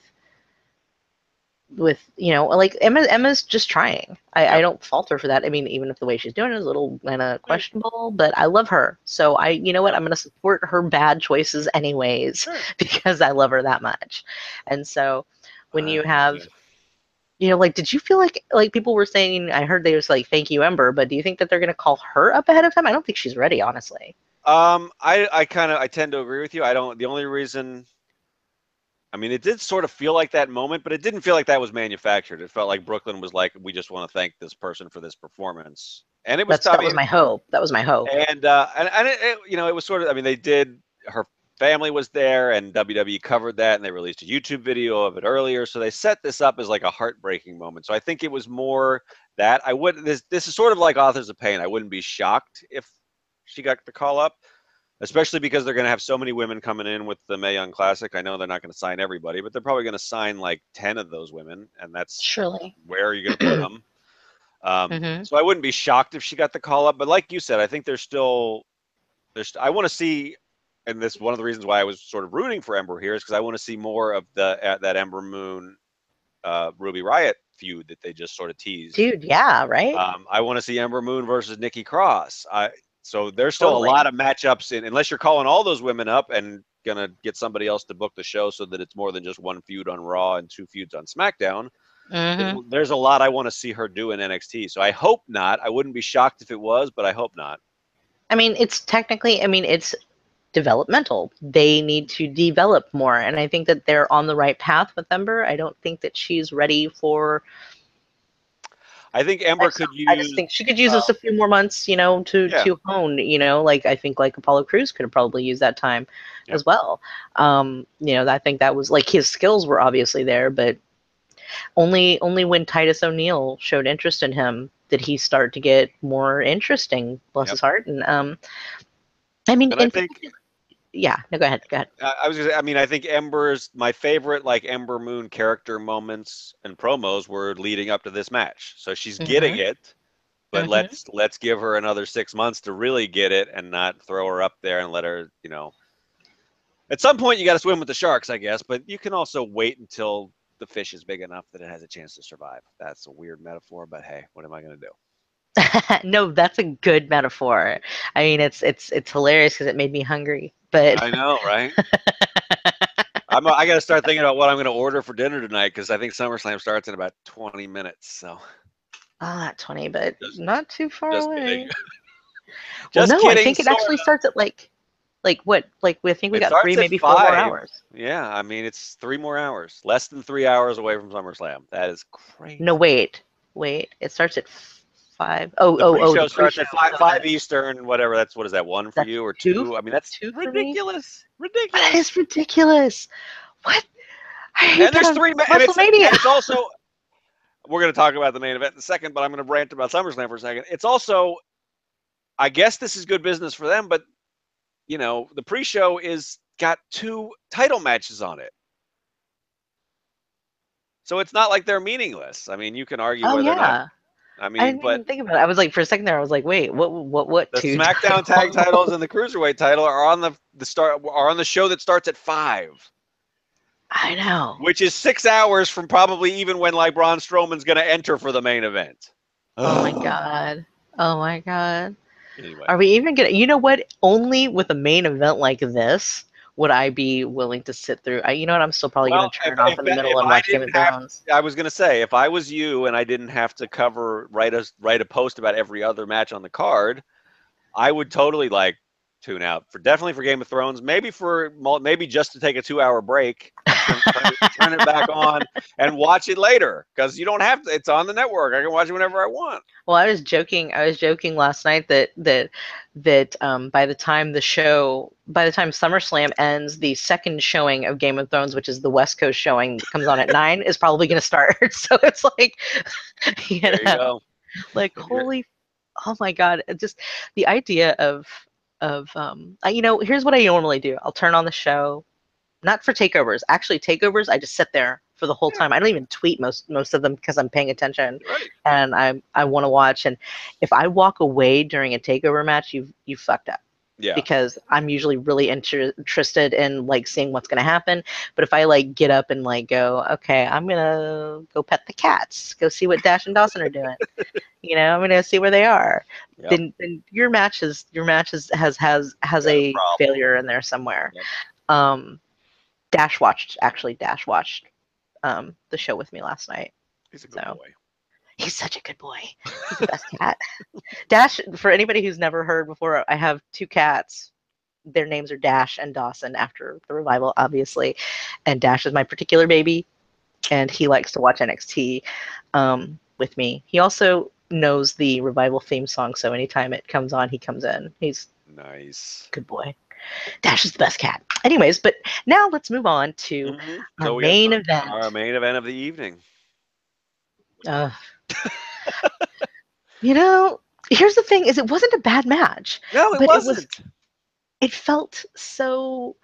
with you know, like Emma Emma's just trying. I, I don't fault her for that. I mean, even if the way she's doing it is a little kind of questionable, but I love her. So I, you know what, I'm gonna support her bad choices anyways Sure. because I love her that much. And so when you Uh, have you know, like, did you feel like like people were saying? I heard they was like, "Thank you, Ember," but do you think that they're gonna call her up ahead of time? I don't think she's ready, honestly. Um, I I kind of I tend to agree with you. I don't. The only reason, I mean, it did sort of feel like that moment, but it didn't feel like that was manufactured. It felt like Brooklyn was like, we just want to thank this person for this performance, and it was. That's that was my hope. That was my hope. and uh, and, and it, it, you know, it was sort of. I mean, they did. Her family was there, and WWE covered that, and they released a YouTube video of it earlier. So they set this up as like a heartbreaking moment. So I think it was more that I would. This this is sort of like Authors of Pain. I wouldn't be shocked if she got the call up, especially because they're going to have so many women coming in with the Mae Young Classic. I know they're not going to sign everybody, but they're probably going to sign like ten of those women, and that's Surely. where are you going to put them? Um, Mhm. So I wouldn't be shocked if she got the call up. But like you said, I think there's still there's I want to see, and this one of the reasons why I was sort of rooting for Ember here is because I want to see more of the uh, that Ember Moon, uh, Ruby Riott feud that they just sort of teased. Dude, yeah, right. Um, I want to see Ember Moon versus Nikki Cross. I so there's still Totally. a lot of matchups in unless you're calling all those women up and gonna get somebody else to book the show so that it's more than just one feud on Raw and two feuds on SmackDown. Mhm. There's- There's a lot I want to see her do in NXT. So I hope not. I wouldn't be shocked if it was, but I hope not. I mean, it's technically, I mean, it's developmental. They need to develop more, and I think that they're on the right path with Ember. I don't think that she's ready for. I think Ember could use. I just think she could use uh, us a few more months, you know, to Yeah. to hone. You know, like I think like Apollo Crews could have probably used that time Yep. as well. Um, you know, I think that was like his skills were obviously there, but only only when Titus O'Neil showed interest in him did he start to get more interesting. Bless Yep. his heart. And um, I mean, And I think- yeah. No, go ahead. Go ahead. I I was gonna say, I mean, I think Ember's my favorite like Ember Moon character moments and promos were leading up to this match. So she's getting it, but Mhm. let's let's give her another six months to really get it and not throw her up there and let her, you know. At some point, you got to swim with the sharks, I guess, but you can also wait until the fish is big enough that it has a chance to survive. That's a weird metaphor, but hey, what am I gonna do? no, that's a good metaphor. I mean, it's it's it's hilarious because it made me hungry. But I know, right? I'm, I got to start thinking about what I'm going to order for dinner tonight because I think SummerSlam starts in about 20 minutes. So ah, not twenty, but Just- not too far just away. kidding. Well, no, I think it actually sorta. starts at like, like what? Like we I think we It got three, maybe four more five. hours. Yeah, I mean it's three more hours, less than three hours away from SummerSlam. That is crazy. No, wait, wait. It starts at five. Oh, the oh, oh. the starts at five, five Eastern, whatever. That's what is that one for That's you or two? two? I mean that's Two ridiculous, ridiculous. That is ridiculous. What? I hate and there's three. ma- And it's, it's also. We're going to talk about the main event in a second, but I'm going to rant about SummerSlam for a second. It's also. I guess this is good business for them, but you know, the pre-show is got two title matches on it. So it's not like they're meaningless. I mean, you can argue Oh whether or not. I I mean, didn't but even think about it. I was like, for a second there, I was like, wait, what, what, what? the two SmackDown tag titles and the Cruiserweight title are on the the start are on the show that starts at five, I know. which is six hours from probably even when like Braun Strowman's going to enter for the main event. Oh my god. Oh my god. Anyway, Are we even gonna? You know what? Only with a main event like this would I be willing to sit through. I, you know what? I'm still probably Well, gonna turn if- off if in the middle and watch Game of Thrones. I was going to say if I was you and I didn't have to cover write a write a post about every other match on the card, I would totally like tune out for definitely for Game of Thrones, maybe for maybe just to take a two hour break, turn, turn it, back on and watch it later because you don't have to. It's on the network. I can watch it whenever I want. Well, I was joking. I was joking last night that that that um, by the time the show, by the time SummerSlam ends, the second showing of Game of Thrones, which is the West Coast showing, comes on at nine, is probably going to start. So it's like, you There you know, go. like holy, oh my god! Just the idea of of um, I, you know, here's what I normally do. I'll turn on the show, not for takeovers. Actually, takeovers, I just sit there for the whole time. I don't even tweet most most of them because I'm paying attention Right. and I I want to watch. And if I walk away during a takeover match, you've you fucked up Yeah. because I'm usually really inter- interested in like seeing what's gonna happen. But if I like get up and like go, okay, I'm gonna go pet the cats, go see what Dash and Dawson are doing. you know, I'm gonna see where they are. Yep. Then then your match is your match is, has has has Got a problem. failure in there somewhere. Yep. Um, Dash watched actually Dash watched um the show with me last night. He's a good so. boy. He's such a good boy. He's the best cat. Dash, for anybody who's never heard before, I have two cats. Their names are Dash and Dawson after the revival, obviously. And Dash is my particular baby, and he likes to watch NXT um, with me. He also knows the revival theme song, so anytime it comes on, he comes in. He's Nice. good boy. Dash is the best cat. Anyways, but now let's move on to Mhm. our So main event. Our main event of the evening. Uh, you know, here's the thing: is it wasn't a bad match. No, it But it was- wasn't. It felt so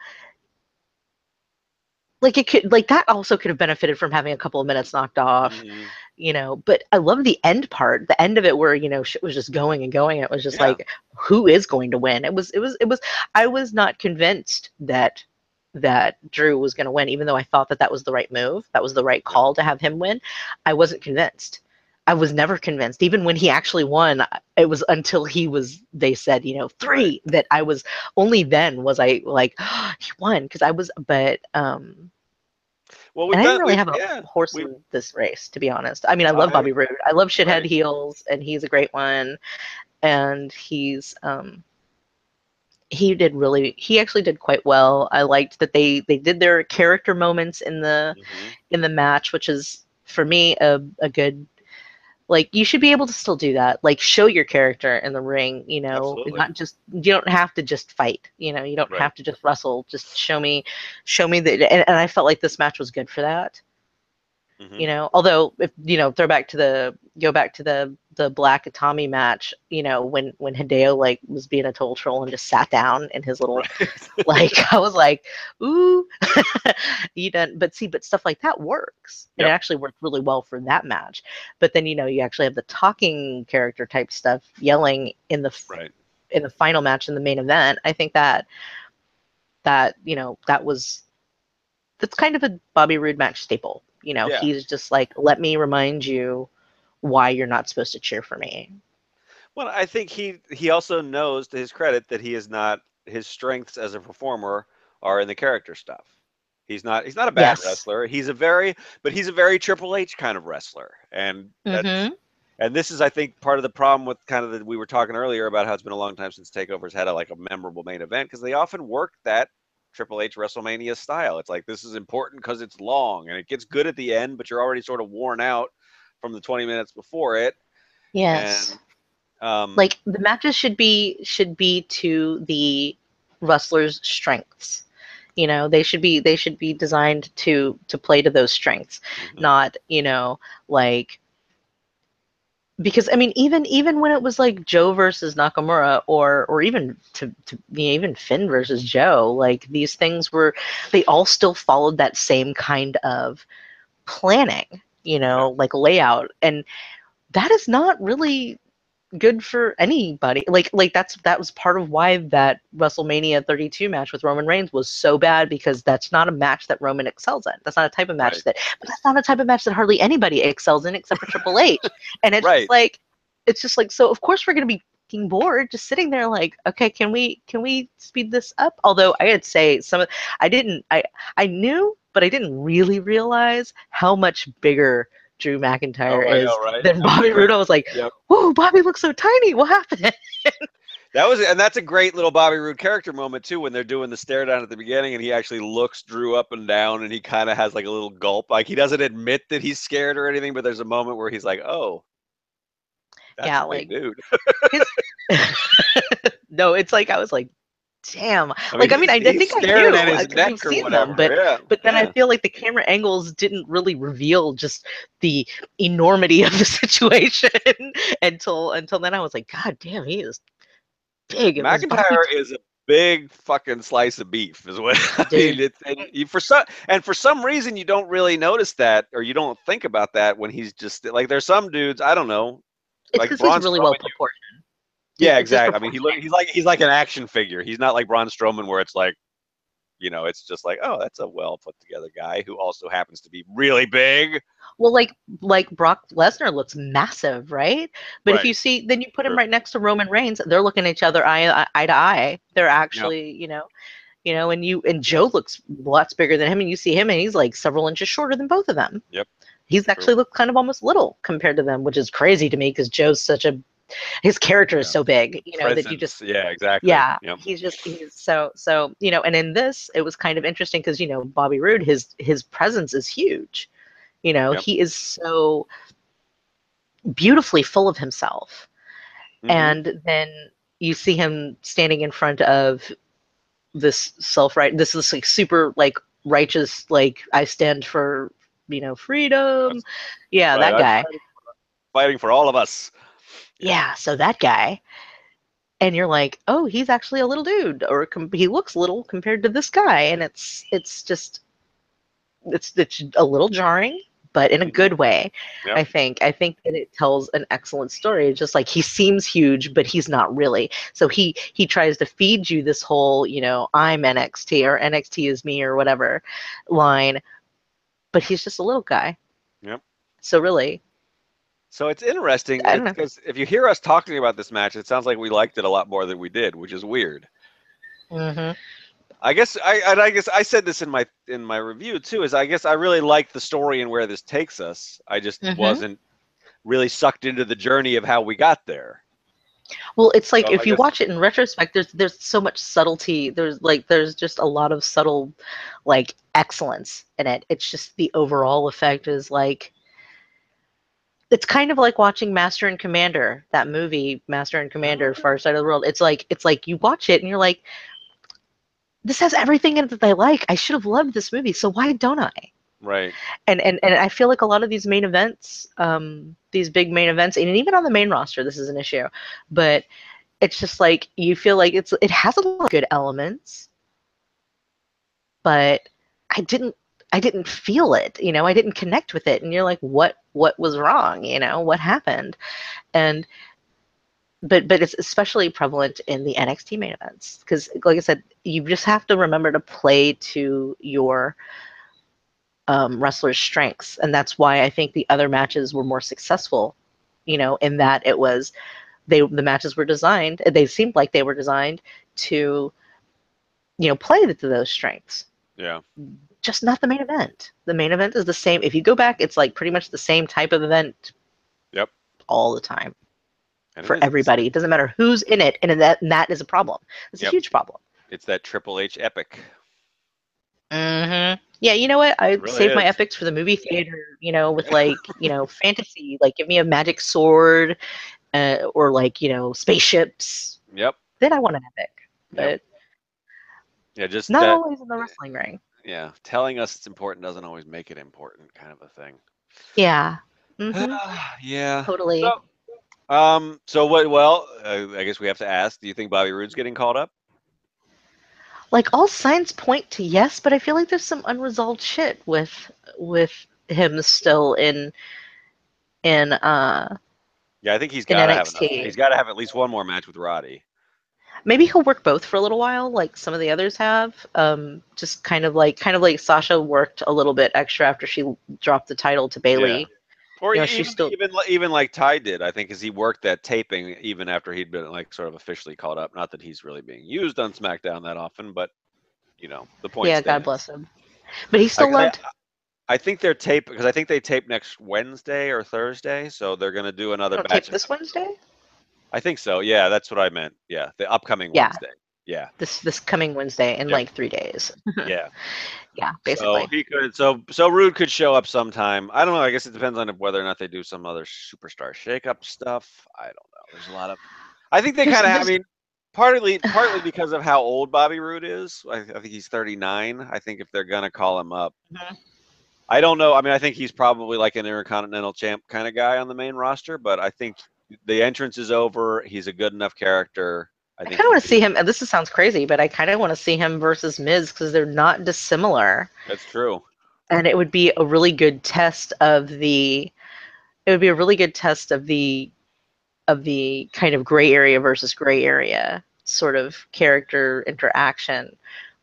like it could like that also could have benefited from having a couple of minutes knocked off, Mhm. you know. But I love the end part, the end of it where you know shit was just going and going. And it was just Yeah. like, who is going to win? It was it was it was. I was not convinced that that Drew was going to win, even though I thought that that was the right move. That was the right call to have him win. I wasn't convinced. I was never convinced. Even when he actually won, it was until he was, they said, you know, three, that I was, only then was I like, he won. Because I was, but, um, Well, we've and I didn't really we've- a yeah, horse we- in this race, to be honest. I mean, I love I- Bobby Roode. I love shithead Right. heels, and he's a great one. And he's, um, he did really he actually did quite well i liked that they they did their character moments in the Mhm. in the match, which is for me a, a good like you should be able to still do that. Like show your character in the ring, you know, Absolutely. not just you don't have to just fight, you know, you don't Right. have to just wrestle. Just show me show me that and, and I felt like this match was good for that. Mhm. You know, although if you know, throw back to the go back to the the Black Itami match, you know, when when Hideo like was being a total troll and just sat down in his little like I was like, ooh, you done. But see, but stuff like that works. Yep. it actually worked really well for that match. But then you know you actually have the talking character type stuff yelling in the Right. in the final match in the main event. I think that that you know that was that's kind of a Bobby Roode match staple. You know, Yeah. he's just like, let me remind you why you're not supposed to cheer for me. Well, I think he he also knows to his credit that he is not his strengths as a performer are in the character stuff. He's not he's not a bad Yes. wrestler. He's a very but he's a very Triple H kind of wrestler. And that's, hmm and this is I think part of the problem with kind of the we were talking earlier about how it's been a long time since Takeover's had a like a memorable main event because they often work that Triple H WrestleMania style. It's like this is important because it's long and it gets good at the end, but you're already sort of worn out from the 20 minutes before it. Yes. And um, like the matches should be should be to the wrestlers strengths you know they should be they should be designed to to play to those strengths mhm. not you know like because I mean, even even when it was like Joe versus Nakamura, or or even to, to you know, even Finn versus Joe, like these things were, they all still followed that same kind of planning, you know, like layout, and that is not really good for anybody. Like like that's that was part of why that WrestleMania 32 match with Roman Reigns was so bad because that's not a match that Roman excels in. That's not a type of match Right. that but that's not a type of match that hardly anybody excels in except for Triple H. And it's Right. just like it's just like so of course we're going to be bored just sitting there like okay can we can we speed this up although i would say some of i didn't i i knew but i didn't really realize how much bigger drew mcintyre Oh, is know, right? than bobby roode i was like Yep. whoa bobby looks so tiny what happened That was, and that's a great little Bobby Roode character moment too, when they're doing the stare down at the beginning, and he actually looks Drew up and down, and he kind of has like a little gulp, like he doesn't admit that he's scared or anything, but there's a moment where he's like, "Oh, that's Yeah, like- dude." no it's like i was like damn I like i mean i, I think i knew at neck we've seen them but yeah, But then yeah. I feel like the camera angles didn't really reveal just the enormity of the situation until until then I was like, God damn, he is big. McIntyre is a big fucking slice of beef, is what I mean. And you, for some and for some reason you don't really notice that, or you don't think about that when he's just like there's some dudes I don't know. it's like Braun he's really well Strowman, proportioned. Yeah, exactly. I mean, he look, he's like he's like an action figure. He's not like Braun Strowman, where it's like, you know, it's just like, oh, that's a well put together guy who also happens to be really big. Well, like like Brock Lesnar looks massive, right? But if you see, then you put him right next to Roman Reigns. They're looking at each other eye uh, eye to eye. They're actually, you know, you know, and you and Joe looks lots bigger than him, and you see him, and he's like several inches shorter than both of them. Yep. He's actually looked kind of almost little compared to them, which is crazy to me because Joe's such a his character is so big, you know, that you just yeah, exactly. yeah Yep. he's just he's so so you know and in this it was kind of interesting because you know bobby roode his his presence is huge you know Yep. he is so beautifully full of himself Mhm. and then you see him standing in front of this self-right this is like super like righteous like i stand for you know freedom yeah Right, that guy fighting for all of us. Yeah so that guy and you're like oh he's actually a little dude or com- he looks little compared to this guy and it's it's just it's it's a little jarring but in a mm-hmm. good way Yep. i think i think that it tells an excellent story It's just like he seems huge but he's not really so he he tries to feed you this whole you know i'm nxt or nxt is me or whatever line but he's just a little guy Yep. so really So it's interesting I don't know. because if you hear us talking about this match, it sounds like we liked it a lot more than we did, which is weird. hmm I guess I, I guess I said this in my in my review too. Is I guess I really like the story and where this takes us. I just Mhm. wasn't really sucked into the journey of how we got there. Well, it's like So if I you guess- watch it in retrospect, there's there's so much subtlety. There's like there's just a lot of subtle, like excellence in it. It's just the overall effect is like. It's kind of like watching Master and Commander, that movie, Master and Commander, Far Side of the World. It's like it's like you watch it and you're like, this has everything in it that I like. I should have loved this movie, so why don't I? Right. and and and I feel like a lot of these main events, um, these big main events, and even on the main roster, this is an issue. But it's just like you feel like it's it has a lot of good elements, but I didn't I didn't feel it. You know, I didn't connect with it, and you're like, what what was wrong? You know, what happened? And but but it's especially prevalent in the NXT main events because, like I said, you just have to remember to play to your um, wrestlers' strengths, and that's why I think the other matches were more successful. You know, in that it was they the matches were designed. They seemed like they were designed to, you know, play to those strengths. Yeah. Just not the main event. The main event is the same. If you go back, it's like pretty much the same type of event. Yep. All the time And for is. everybody. It doesn't matter who's in it, and that and that is a problem. It's Yep. a huge problem. It's that Triple H epic. Mm-hmm. Yeah, you know what? I really save my epics for the movie theater. You know, with like you know fantasy. Like, give me a magic sword, uh, or like you know spaceships. Yep. Then I want an epic, but Yep. Yeah, just not that, always in the wrestling ring. Yeah, telling us it's important doesn't always make it important, kind of a thing. Yeah. hmm yeah. Totally. So, Um. So what? Well, uh, I guess we have to ask. Do you think Bobby Roode's getting called up? Like all signs point to yes, but I feel like there's some unresolved shit with with him still in in uh Yeah, I think he's got to have. He's got to have at least one more match with Roddy. Maybe he'll work both for a little while like some of the others have um just kind of like kind of like sasha worked a little bit extra after she dropped the title to Bayley Yeah. Or You know, even, still- even even like Tye did, I think, as he worked that taping even after he'd been like sort of officially called up. Not that he's really being used on SmackDown that often, but you know the point. yeah god bless him but he still I- I- loved I think they're tape because I think they tape next Wednesday or Thursday, so they're gonna do another batch. tape this wednesday I think so. Yeah, that's what I meant. Yeah, the upcoming Yeah. Wednesday. Yeah, this this coming wednesday in Yeah. like three days yeah. yeah basically So he could. So so Roode could show up sometime. I don't know. I guess it depends on whether or not they do some other superstar shakeup stuff. I don't know. There's a lot of. I think they kind of. I mean, partly partly because of how old Bobby Roode is. I, I think he's 39. I think if they're gonna call him up. Mhm. I don't know. I mean, I think he's probably like an intercontinental champ kind of guy on the main roster, but I think the entrance is over. He's a good enough character. I I think kind of want to see him, and this is- sounds crazy, but I kind of want to see him versus Miz because they're not dissimilar, That's true. and it would be a really good test of the. It would be a really good test of the, of the kind of gray area versus gray area sort of character interaction,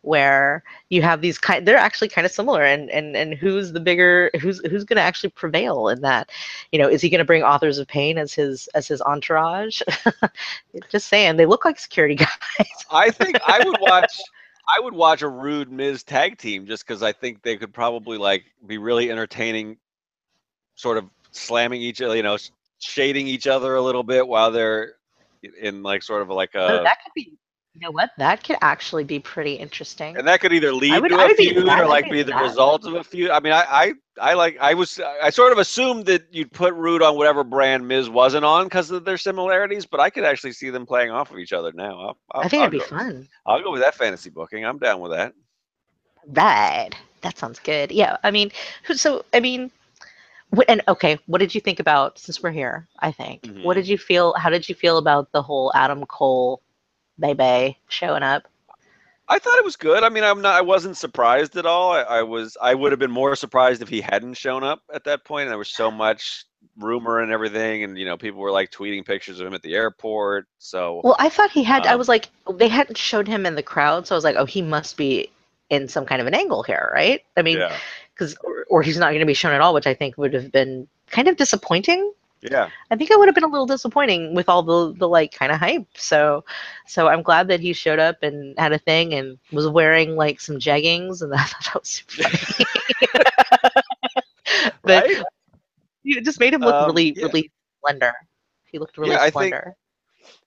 where you have these kind. They're actually kind of similar, and and and who's the bigger? Who's who's going to actually prevail in that? You know, is he going to bring Authors of Pain as his as his entourage? Just saying, they look like security guys. I think I would watch. I would watch a Roode Miz tag team just because I think they could probably like be really entertaining, sort of slamming each other, you know, shading each other a little bit while they're in like sort of like Oh, a, that could be. You know what? That could actually be pretty interesting. and that could either lead would- to I a feud or like be be the result of a feud. I mean, I, I, I like, I was, I sort of assumed that you'd put Roode on whatever brand Miz wasn't on because of their similarities, but I could actually see them playing off of each other now. I'll, I'll, I think I'll it'd be fun. I'll go with that fantasy booking. I'm down with that. Right. That sounds good. Yeah. I mean, so I mean, what, and okay, what did you think about since we're here? I think. Mhm. What did you feel? How did you feel about the whole Adam Cole, Bay Bay showing up? I thought it was good. I mean, I'm not. I wasn't surprised at all. I, I was. I would have been more surprised if he hadn't shown up at that point. And there was so much rumor and everything, and you know, people were like tweeting pictures of him at the airport. So Well, I thought he had. I Um, was like, they hadn't showed him in the crowd, so I was like, oh, he must be in some kind of an angle here, right? I mean, yeah, because or, or he's not going to be shown at all, which I think would have been kind of disappointing. Yeah, I think it would have been a little disappointing with all the the like kind of hype. So, so I'm glad that he showed up and had a thing and was wearing like some jeggings, and I thought that was super funny. but right. it just made him look Um, really, yeah. really slender. He looked really Yeah, I think- slender.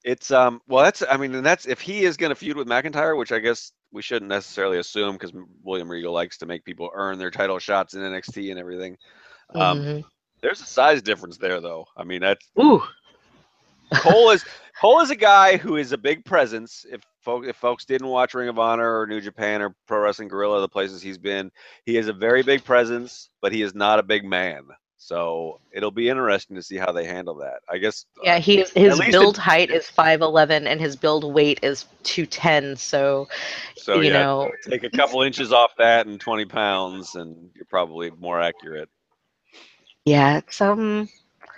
It's um. Well, that's. I mean, and that's if he is going to feud with McIntyre, which I guess we shouldn't necessarily assume because William Regal likes to make people earn their title shots in NXT and everything. Um, Mhm. There's a size difference there, though. I mean, that's Ooh, Cole is Cole is a guy who is a big presence. If folks if folks didn't watch Ring of Honor or New Japan or Pro Wrestling Guerrilla, the places he's been, he is a very big presence, but he is not a big man. So it'll be interesting to see how they handle that. I guess. uh, yeah. He his least it- build height is five eleven, and his build weight is two ten. So So you yeah, know, take a couple inches off that and 20 pounds, and you're probably more accurate. Yeah, it's um.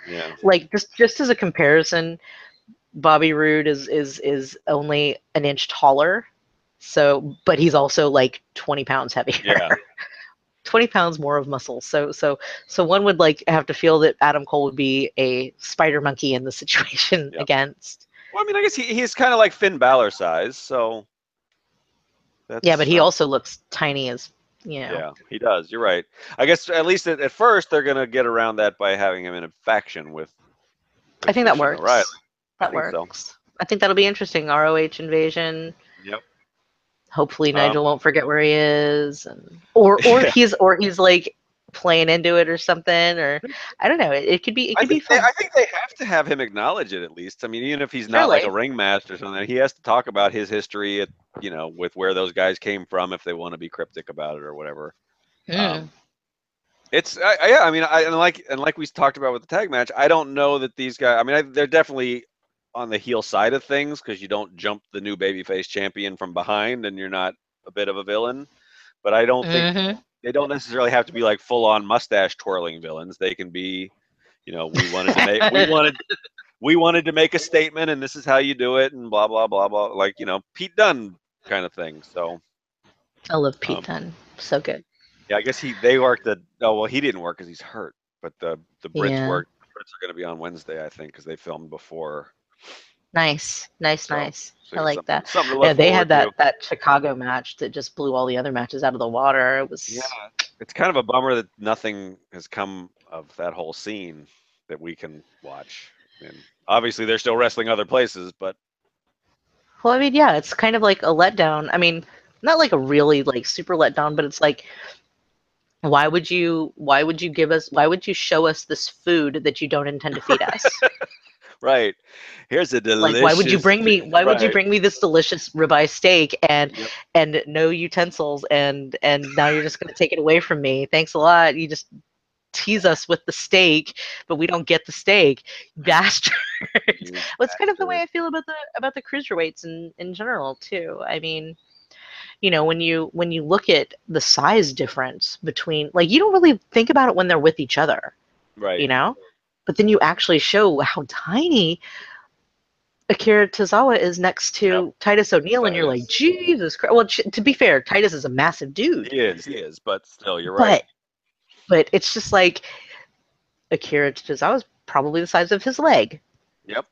Yeah. like just just as a comparison bobby roode is is is only an inch taller so but he's also like 20 pounds heavier Yeah. 20 pounds more of muscle so so so one would like have to feel that adam cole would be a spider monkey in the situation Yep. against Well, I mean, I guess he, he's kind of like Finn Balor size, so. That's, yeah but he uh, also looks tiny as you know Yeah, he does. You're right. I guess at least at, at first they're gonna get around that by having him in a faction with. i think that works Right. that so. works i think that'll be interesting roh invasion Yep. hopefully Um, Nigel won't forget where he is, and or or Yeah. he's or he's like playing into it or something, or I don't know. It, it could be it I could be think, they. I think they have to have him acknowledge it at least. I mean, even if he's not like a ringmaster or something, he has to talk about his history, at, you know, with where those guys came from, if they want to be cryptic about it or whatever. Mm. Um, It's I, I- yeah. I mean, I and like and like we talked about with the tag match, I don't know that these guys. I mean, I, they're definitely on the heel side of things because you don't jump the new babyface champion from behind, and you're not a bit of a villain. But I don't think Mhm. They don't necessarily have to be like full on mustache twirling villains. They can be, you know, we wanted to make we wanted we wanted to make a statement, and this is how you do it, and blah blah blah blah. Like you know, Pete Dunne kind of thing. So I love Pete Um, Dunne. So good. yeah, I guess he they worked the. Oh well, he didn't work because he's hurt. But the the Brits Yeah. worked. The Brits are going to be on Wednesday, I think, because they filmed before. Nice, nice, So- nice. So I like that. To Yeah, they had that forward that Chicago match that just blew all the other matches out of the water. It was. Yeah, it's kind of a bummer that nothing has come of that whole scene that we can watch. And obviously, they're still wrestling other places, but Well, I mean, yeah, it's kind of like a letdown. I mean, not like a really like super letdown, but it's like why would you why would you give us why would you show us this food that you don't intend to feed us? right here's a delicious. like why would you bring me why would you bring me this delicious ribeye steak and Yep. and no utensils and and now you're just going to take it away from me. Thanks a lot. You just tease us with the steak, but we don't get the steak. Bastard. Well, it's kind of the way. I feel about the about the cruiserweights in in general too. I mean, you know, when you when you look at the size difference between like you don't really think about it when they're with each other, right you know, but then you actually show how tiny Akira Tozawa is next to Yep. Titus O'Neil, and you're like, Jesus Christ. Well, to be fair, Titus is a massive dude, he is he is but still you're right but but it's just like Akira Tozawa is probably the size of his leg. Yep.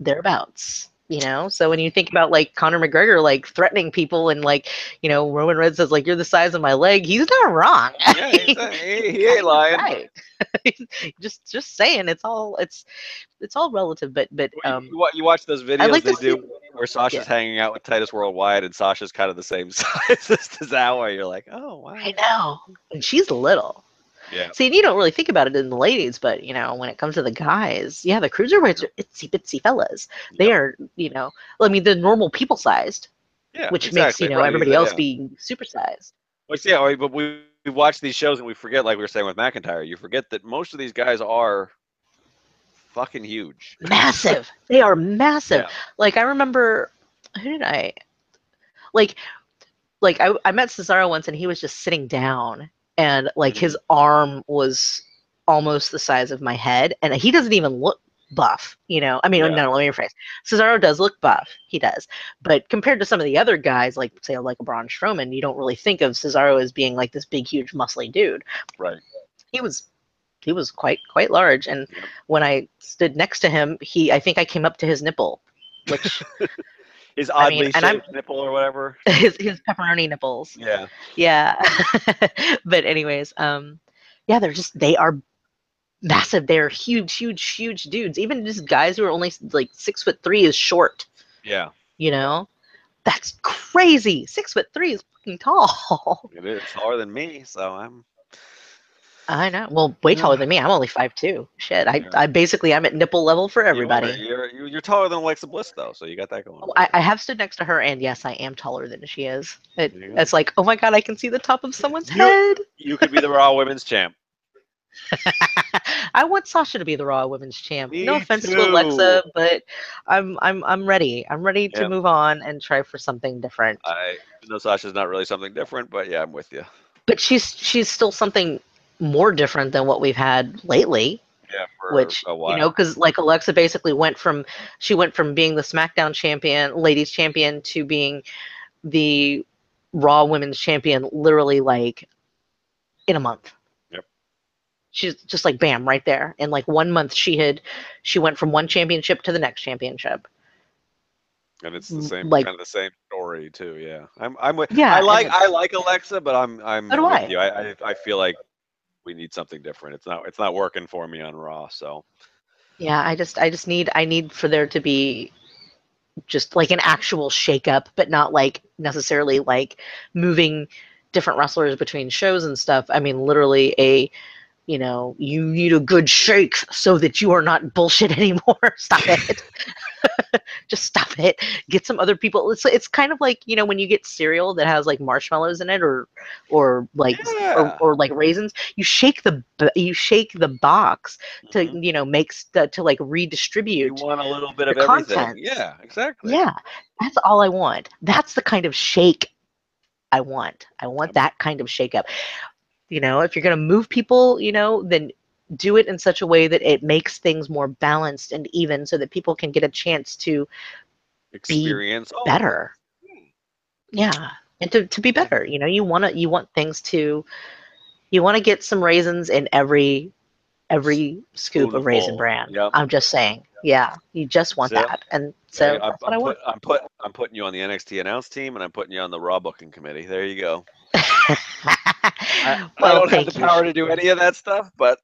Thereabouts. You know, so when you think about like Conor McGregor like threatening people and like, you know, Roman Reigns says like you're the size of my leg, he's not wrong. yeah he's a- he, he ain't lying Right. just just saying it's all it's it's all relative, but but um you, you watch those videos like they do where Sasha's Yeah. hanging out with Titus Worldwide and Sasha's kind of the same size as Tozawa. You're like, oh wow. I know. And she's little. Yeah. See, and you don't really think about it in the ladies, but you know, when it comes to the guys, yeah, the cruiserweights are itsy bitsy fellas. They are, you know, I mean, they're normal people sized, Yeah, which makes you know right, everybody yeah. else be supersized. Which oh, yeah, but we we watch these shows and we forget, like we were saying with McIntyre, you forget that most of these guys are fucking huge. Massive. they are massive. Yeah. Like I remember, who did I? Like, like I, I met Cesaro once, and he was just sitting down, and like mm-hmm. his arm was almost the size of my head, and he doesn't even look buff. You know, I mean, Yeah. no, let me rephrase. Cesaro does look buff. He does, but compared to some of the other guys, like say like a Braun Strowman, you don't really think of Cesaro as being like this big, huge, muscly dude. Right. He was. He was quite quite large, and when I stood next to him, he I think I came up to his nipple, which His I oddly mean, and I'm- shaped nipple or whatever. his his pepperoni nipples. Yeah. Yeah. but anyways, um yeah, they're just they are massive. They're huge, huge, huge dudes. Even just guys who are only like six foot three is short, Yeah. you know? That's crazy. Six foot three is fucking tall. It is taller than me, so I'm I know. Well, way taller than me. I'm only five two. Shit. I, Yeah. I basically I'm at nipple level for everybody. You're you're, you're taller than Alexa Bliss though, so you got that going. Oh, I, I have stood next to her, and yes, I am taller than she is. It, you go. it's like, oh my god, I can see the top of someone's You- head. You could be the Raw Women's Champ. I want Sasha to be the Raw Women's Champ. no Me offense to Alexa, but I'm I'm I'm ready. I'm ready to Yeah. move on and try for something different. I know Sasha's not really something different, but yeah, I'm with you. But she's she's still something more different than what we've had lately. Yeah, for which a while. you know, because like Alexa basically went from she went from being the SmackDown champion, ladies champion, to being the Raw Women's champion, literally like in a month. Yep. She's just like bam, right there. In like one month, she had she went from one championship to the next championship. and it's the same like- kind of the same story too. Yeah, I'm I'm with. Yeah, I like I like Alexa, but I'm I'm So with I. you. I, I I feel like we need something different. It's not it's not working for me on Raw. So Yeah, I just I just need I need for there to be just like an actual shakeup, but not like necessarily like moving different wrestlers between shows and stuff. I mean, literally a you know, you need a good shake so that you are not bullshit anymore. Stop it. just stop it. Get some other people. It's it's kind of like you know when you get cereal that has like marshmallows in it or or like Yeah. or, or like raisins. You shake the you shake the box to Mhm. you know make st- to like You redistribute. want a little bit of the everything. content. Yeah, exactly. Yeah, that's all I want. That's the kind of shake I want. I want that kind of shake up. You know, if you're going to move people, you know, then do it in such a way that it makes things more balanced and even so that people can get a chance to Experience it. better. Hmm. Yeah. And to, to be better, you know, you want to you want things to you want to get some raisins in every every scoop of raisin bran. Yep. I'm just saying. Yeah, you just want it. that. And so Hey, I'm, that's what I'm, I want. put, I'm put I'm putting you on the NXT announce team, and I'm putting you on the Raw booking committee. There you go. I, I don't have the you. power to do any of that stuff, but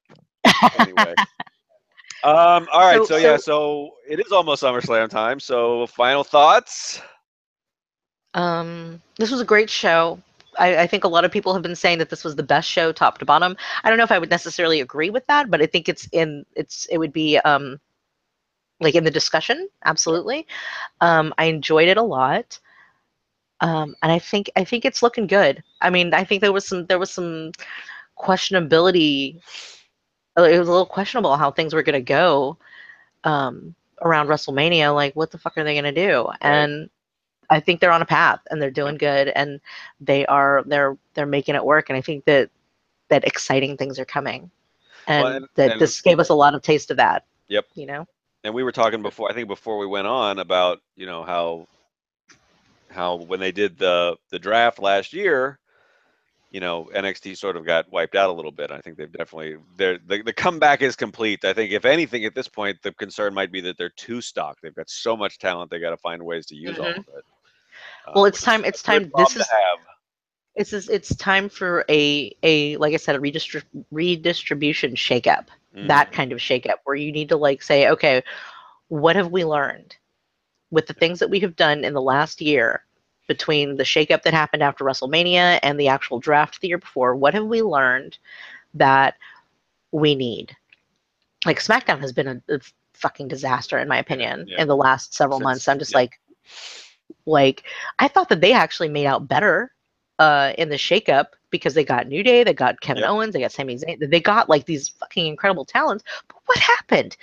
anyway. um. All right. So, So- yeah. so- So it is almost SummerSlam time. So final thoughts. Um, this was a great show. I, I think a lot of people have been saying that this was the best show, top to bottom. I don't know if I would necessarily agree with that, but I think it's in it's it would be um like in the discussion. Absolutely, um, I enjoyed it a lot, um, and I think I think it's looking good. I mean, I think there was some there was some questionability. uh, It was a little questionable how things were going to go um, around WrestleMania. Like, what the fuck are they going to do? And I think they're on a path and they're doing good and they are they're they're making it work and I think that that exciting things are coming. And, Well, and- that and- this gave us a lot of taste of that. Yep. You know? and we were talking before i think before we went on about you know how how when they did the the draft last year you know nxt sort of got wiped out a little bit. I think they've definitely they're the, the comeback is complete. I think if anything at this point the concern might be that they're too stock. They've got so much talent they got to find ways to use all of it. Uh, Well, it's time- it's time- this problem to is- It's just, it's time for a a like I said a redistri- redistribution shakeup. Mhm. That kind of shakeup where you need to like say, okay, what have we learned with the things that we have done in the last year between the shakeup that happened after WrestleMania and the actual draft the year before? What have we learned that we need? Like SmackDown has been a, a fucking disaster in my opinion Yeah. in the last several Since- months. I'm just yeah. like, like I thought that they actually made out better uh, in the shakeup because they got New Day, they got Kevin Yep. Owens, they got Sami Zayn, they got like these fucking incredible talents. But what happened?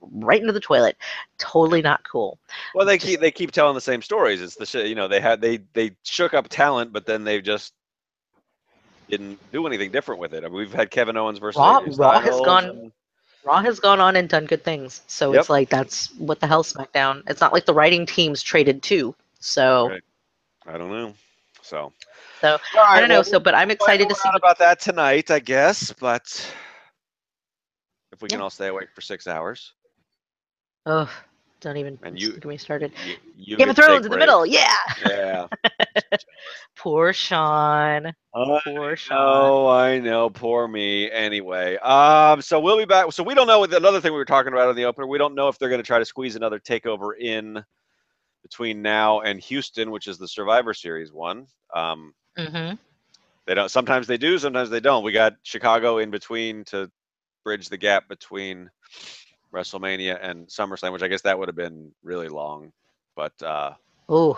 Right into the toilet. Totally not cool. Well, they Just- keep they keep telling the same stories. It's the shit, you know, they had they they shook up talent, but then they just didn't do anything different with it. I mean, we've had Kevin Owens versus Raw, Raw has gone- and- Raw has gone on and done good things. So Yep. it's like that's what the hell SmackDown. It's not like the writing teams traded too. So Right. I don't know. So So, All I don't know. well, So but I'm excited to see about that tonight, I guess. But if we can all stay awake for six hours, Oh, don't even And you- get me started. you, you Game of Thrones in the middle. Yeah. Yeah. Poor Sean. I Poor Sean. Oh, I know. Poor me. Anyway, um, so we'll be back. So we don't know. Another thing we were talking about in the opener, we don't know if they're going to try to squeeze another takeover in between now and Houston, which is the Survivor Series one. Um, hmm they don't. Sometimes they do. Sometimes they don't. We got Chicago in between to bridge the gap between WrestleMania and SummerSlam, which I guess that would have been really long. But uh, Ooh.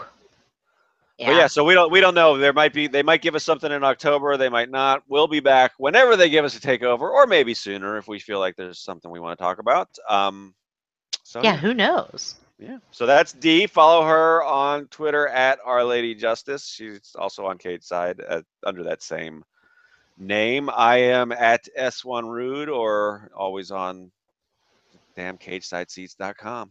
But yeah, so we don't we don't know. There might be they might give us something in October. They might not. We'll be back whenever they give us a takeover, or maybe sooner if we feel like there's something we want to talk about. Um, so yeah, who knows? yeah. So that's D. Follow her on Twitter at Our Lady Justice. She's also on Cageside at, under that same name. I am at S1 Rude or always on damn cagesideseats.com.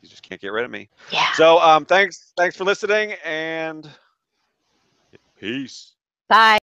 You just can't get rid of me. Yeah. So um, thanks thanks for listening and peace. Bye.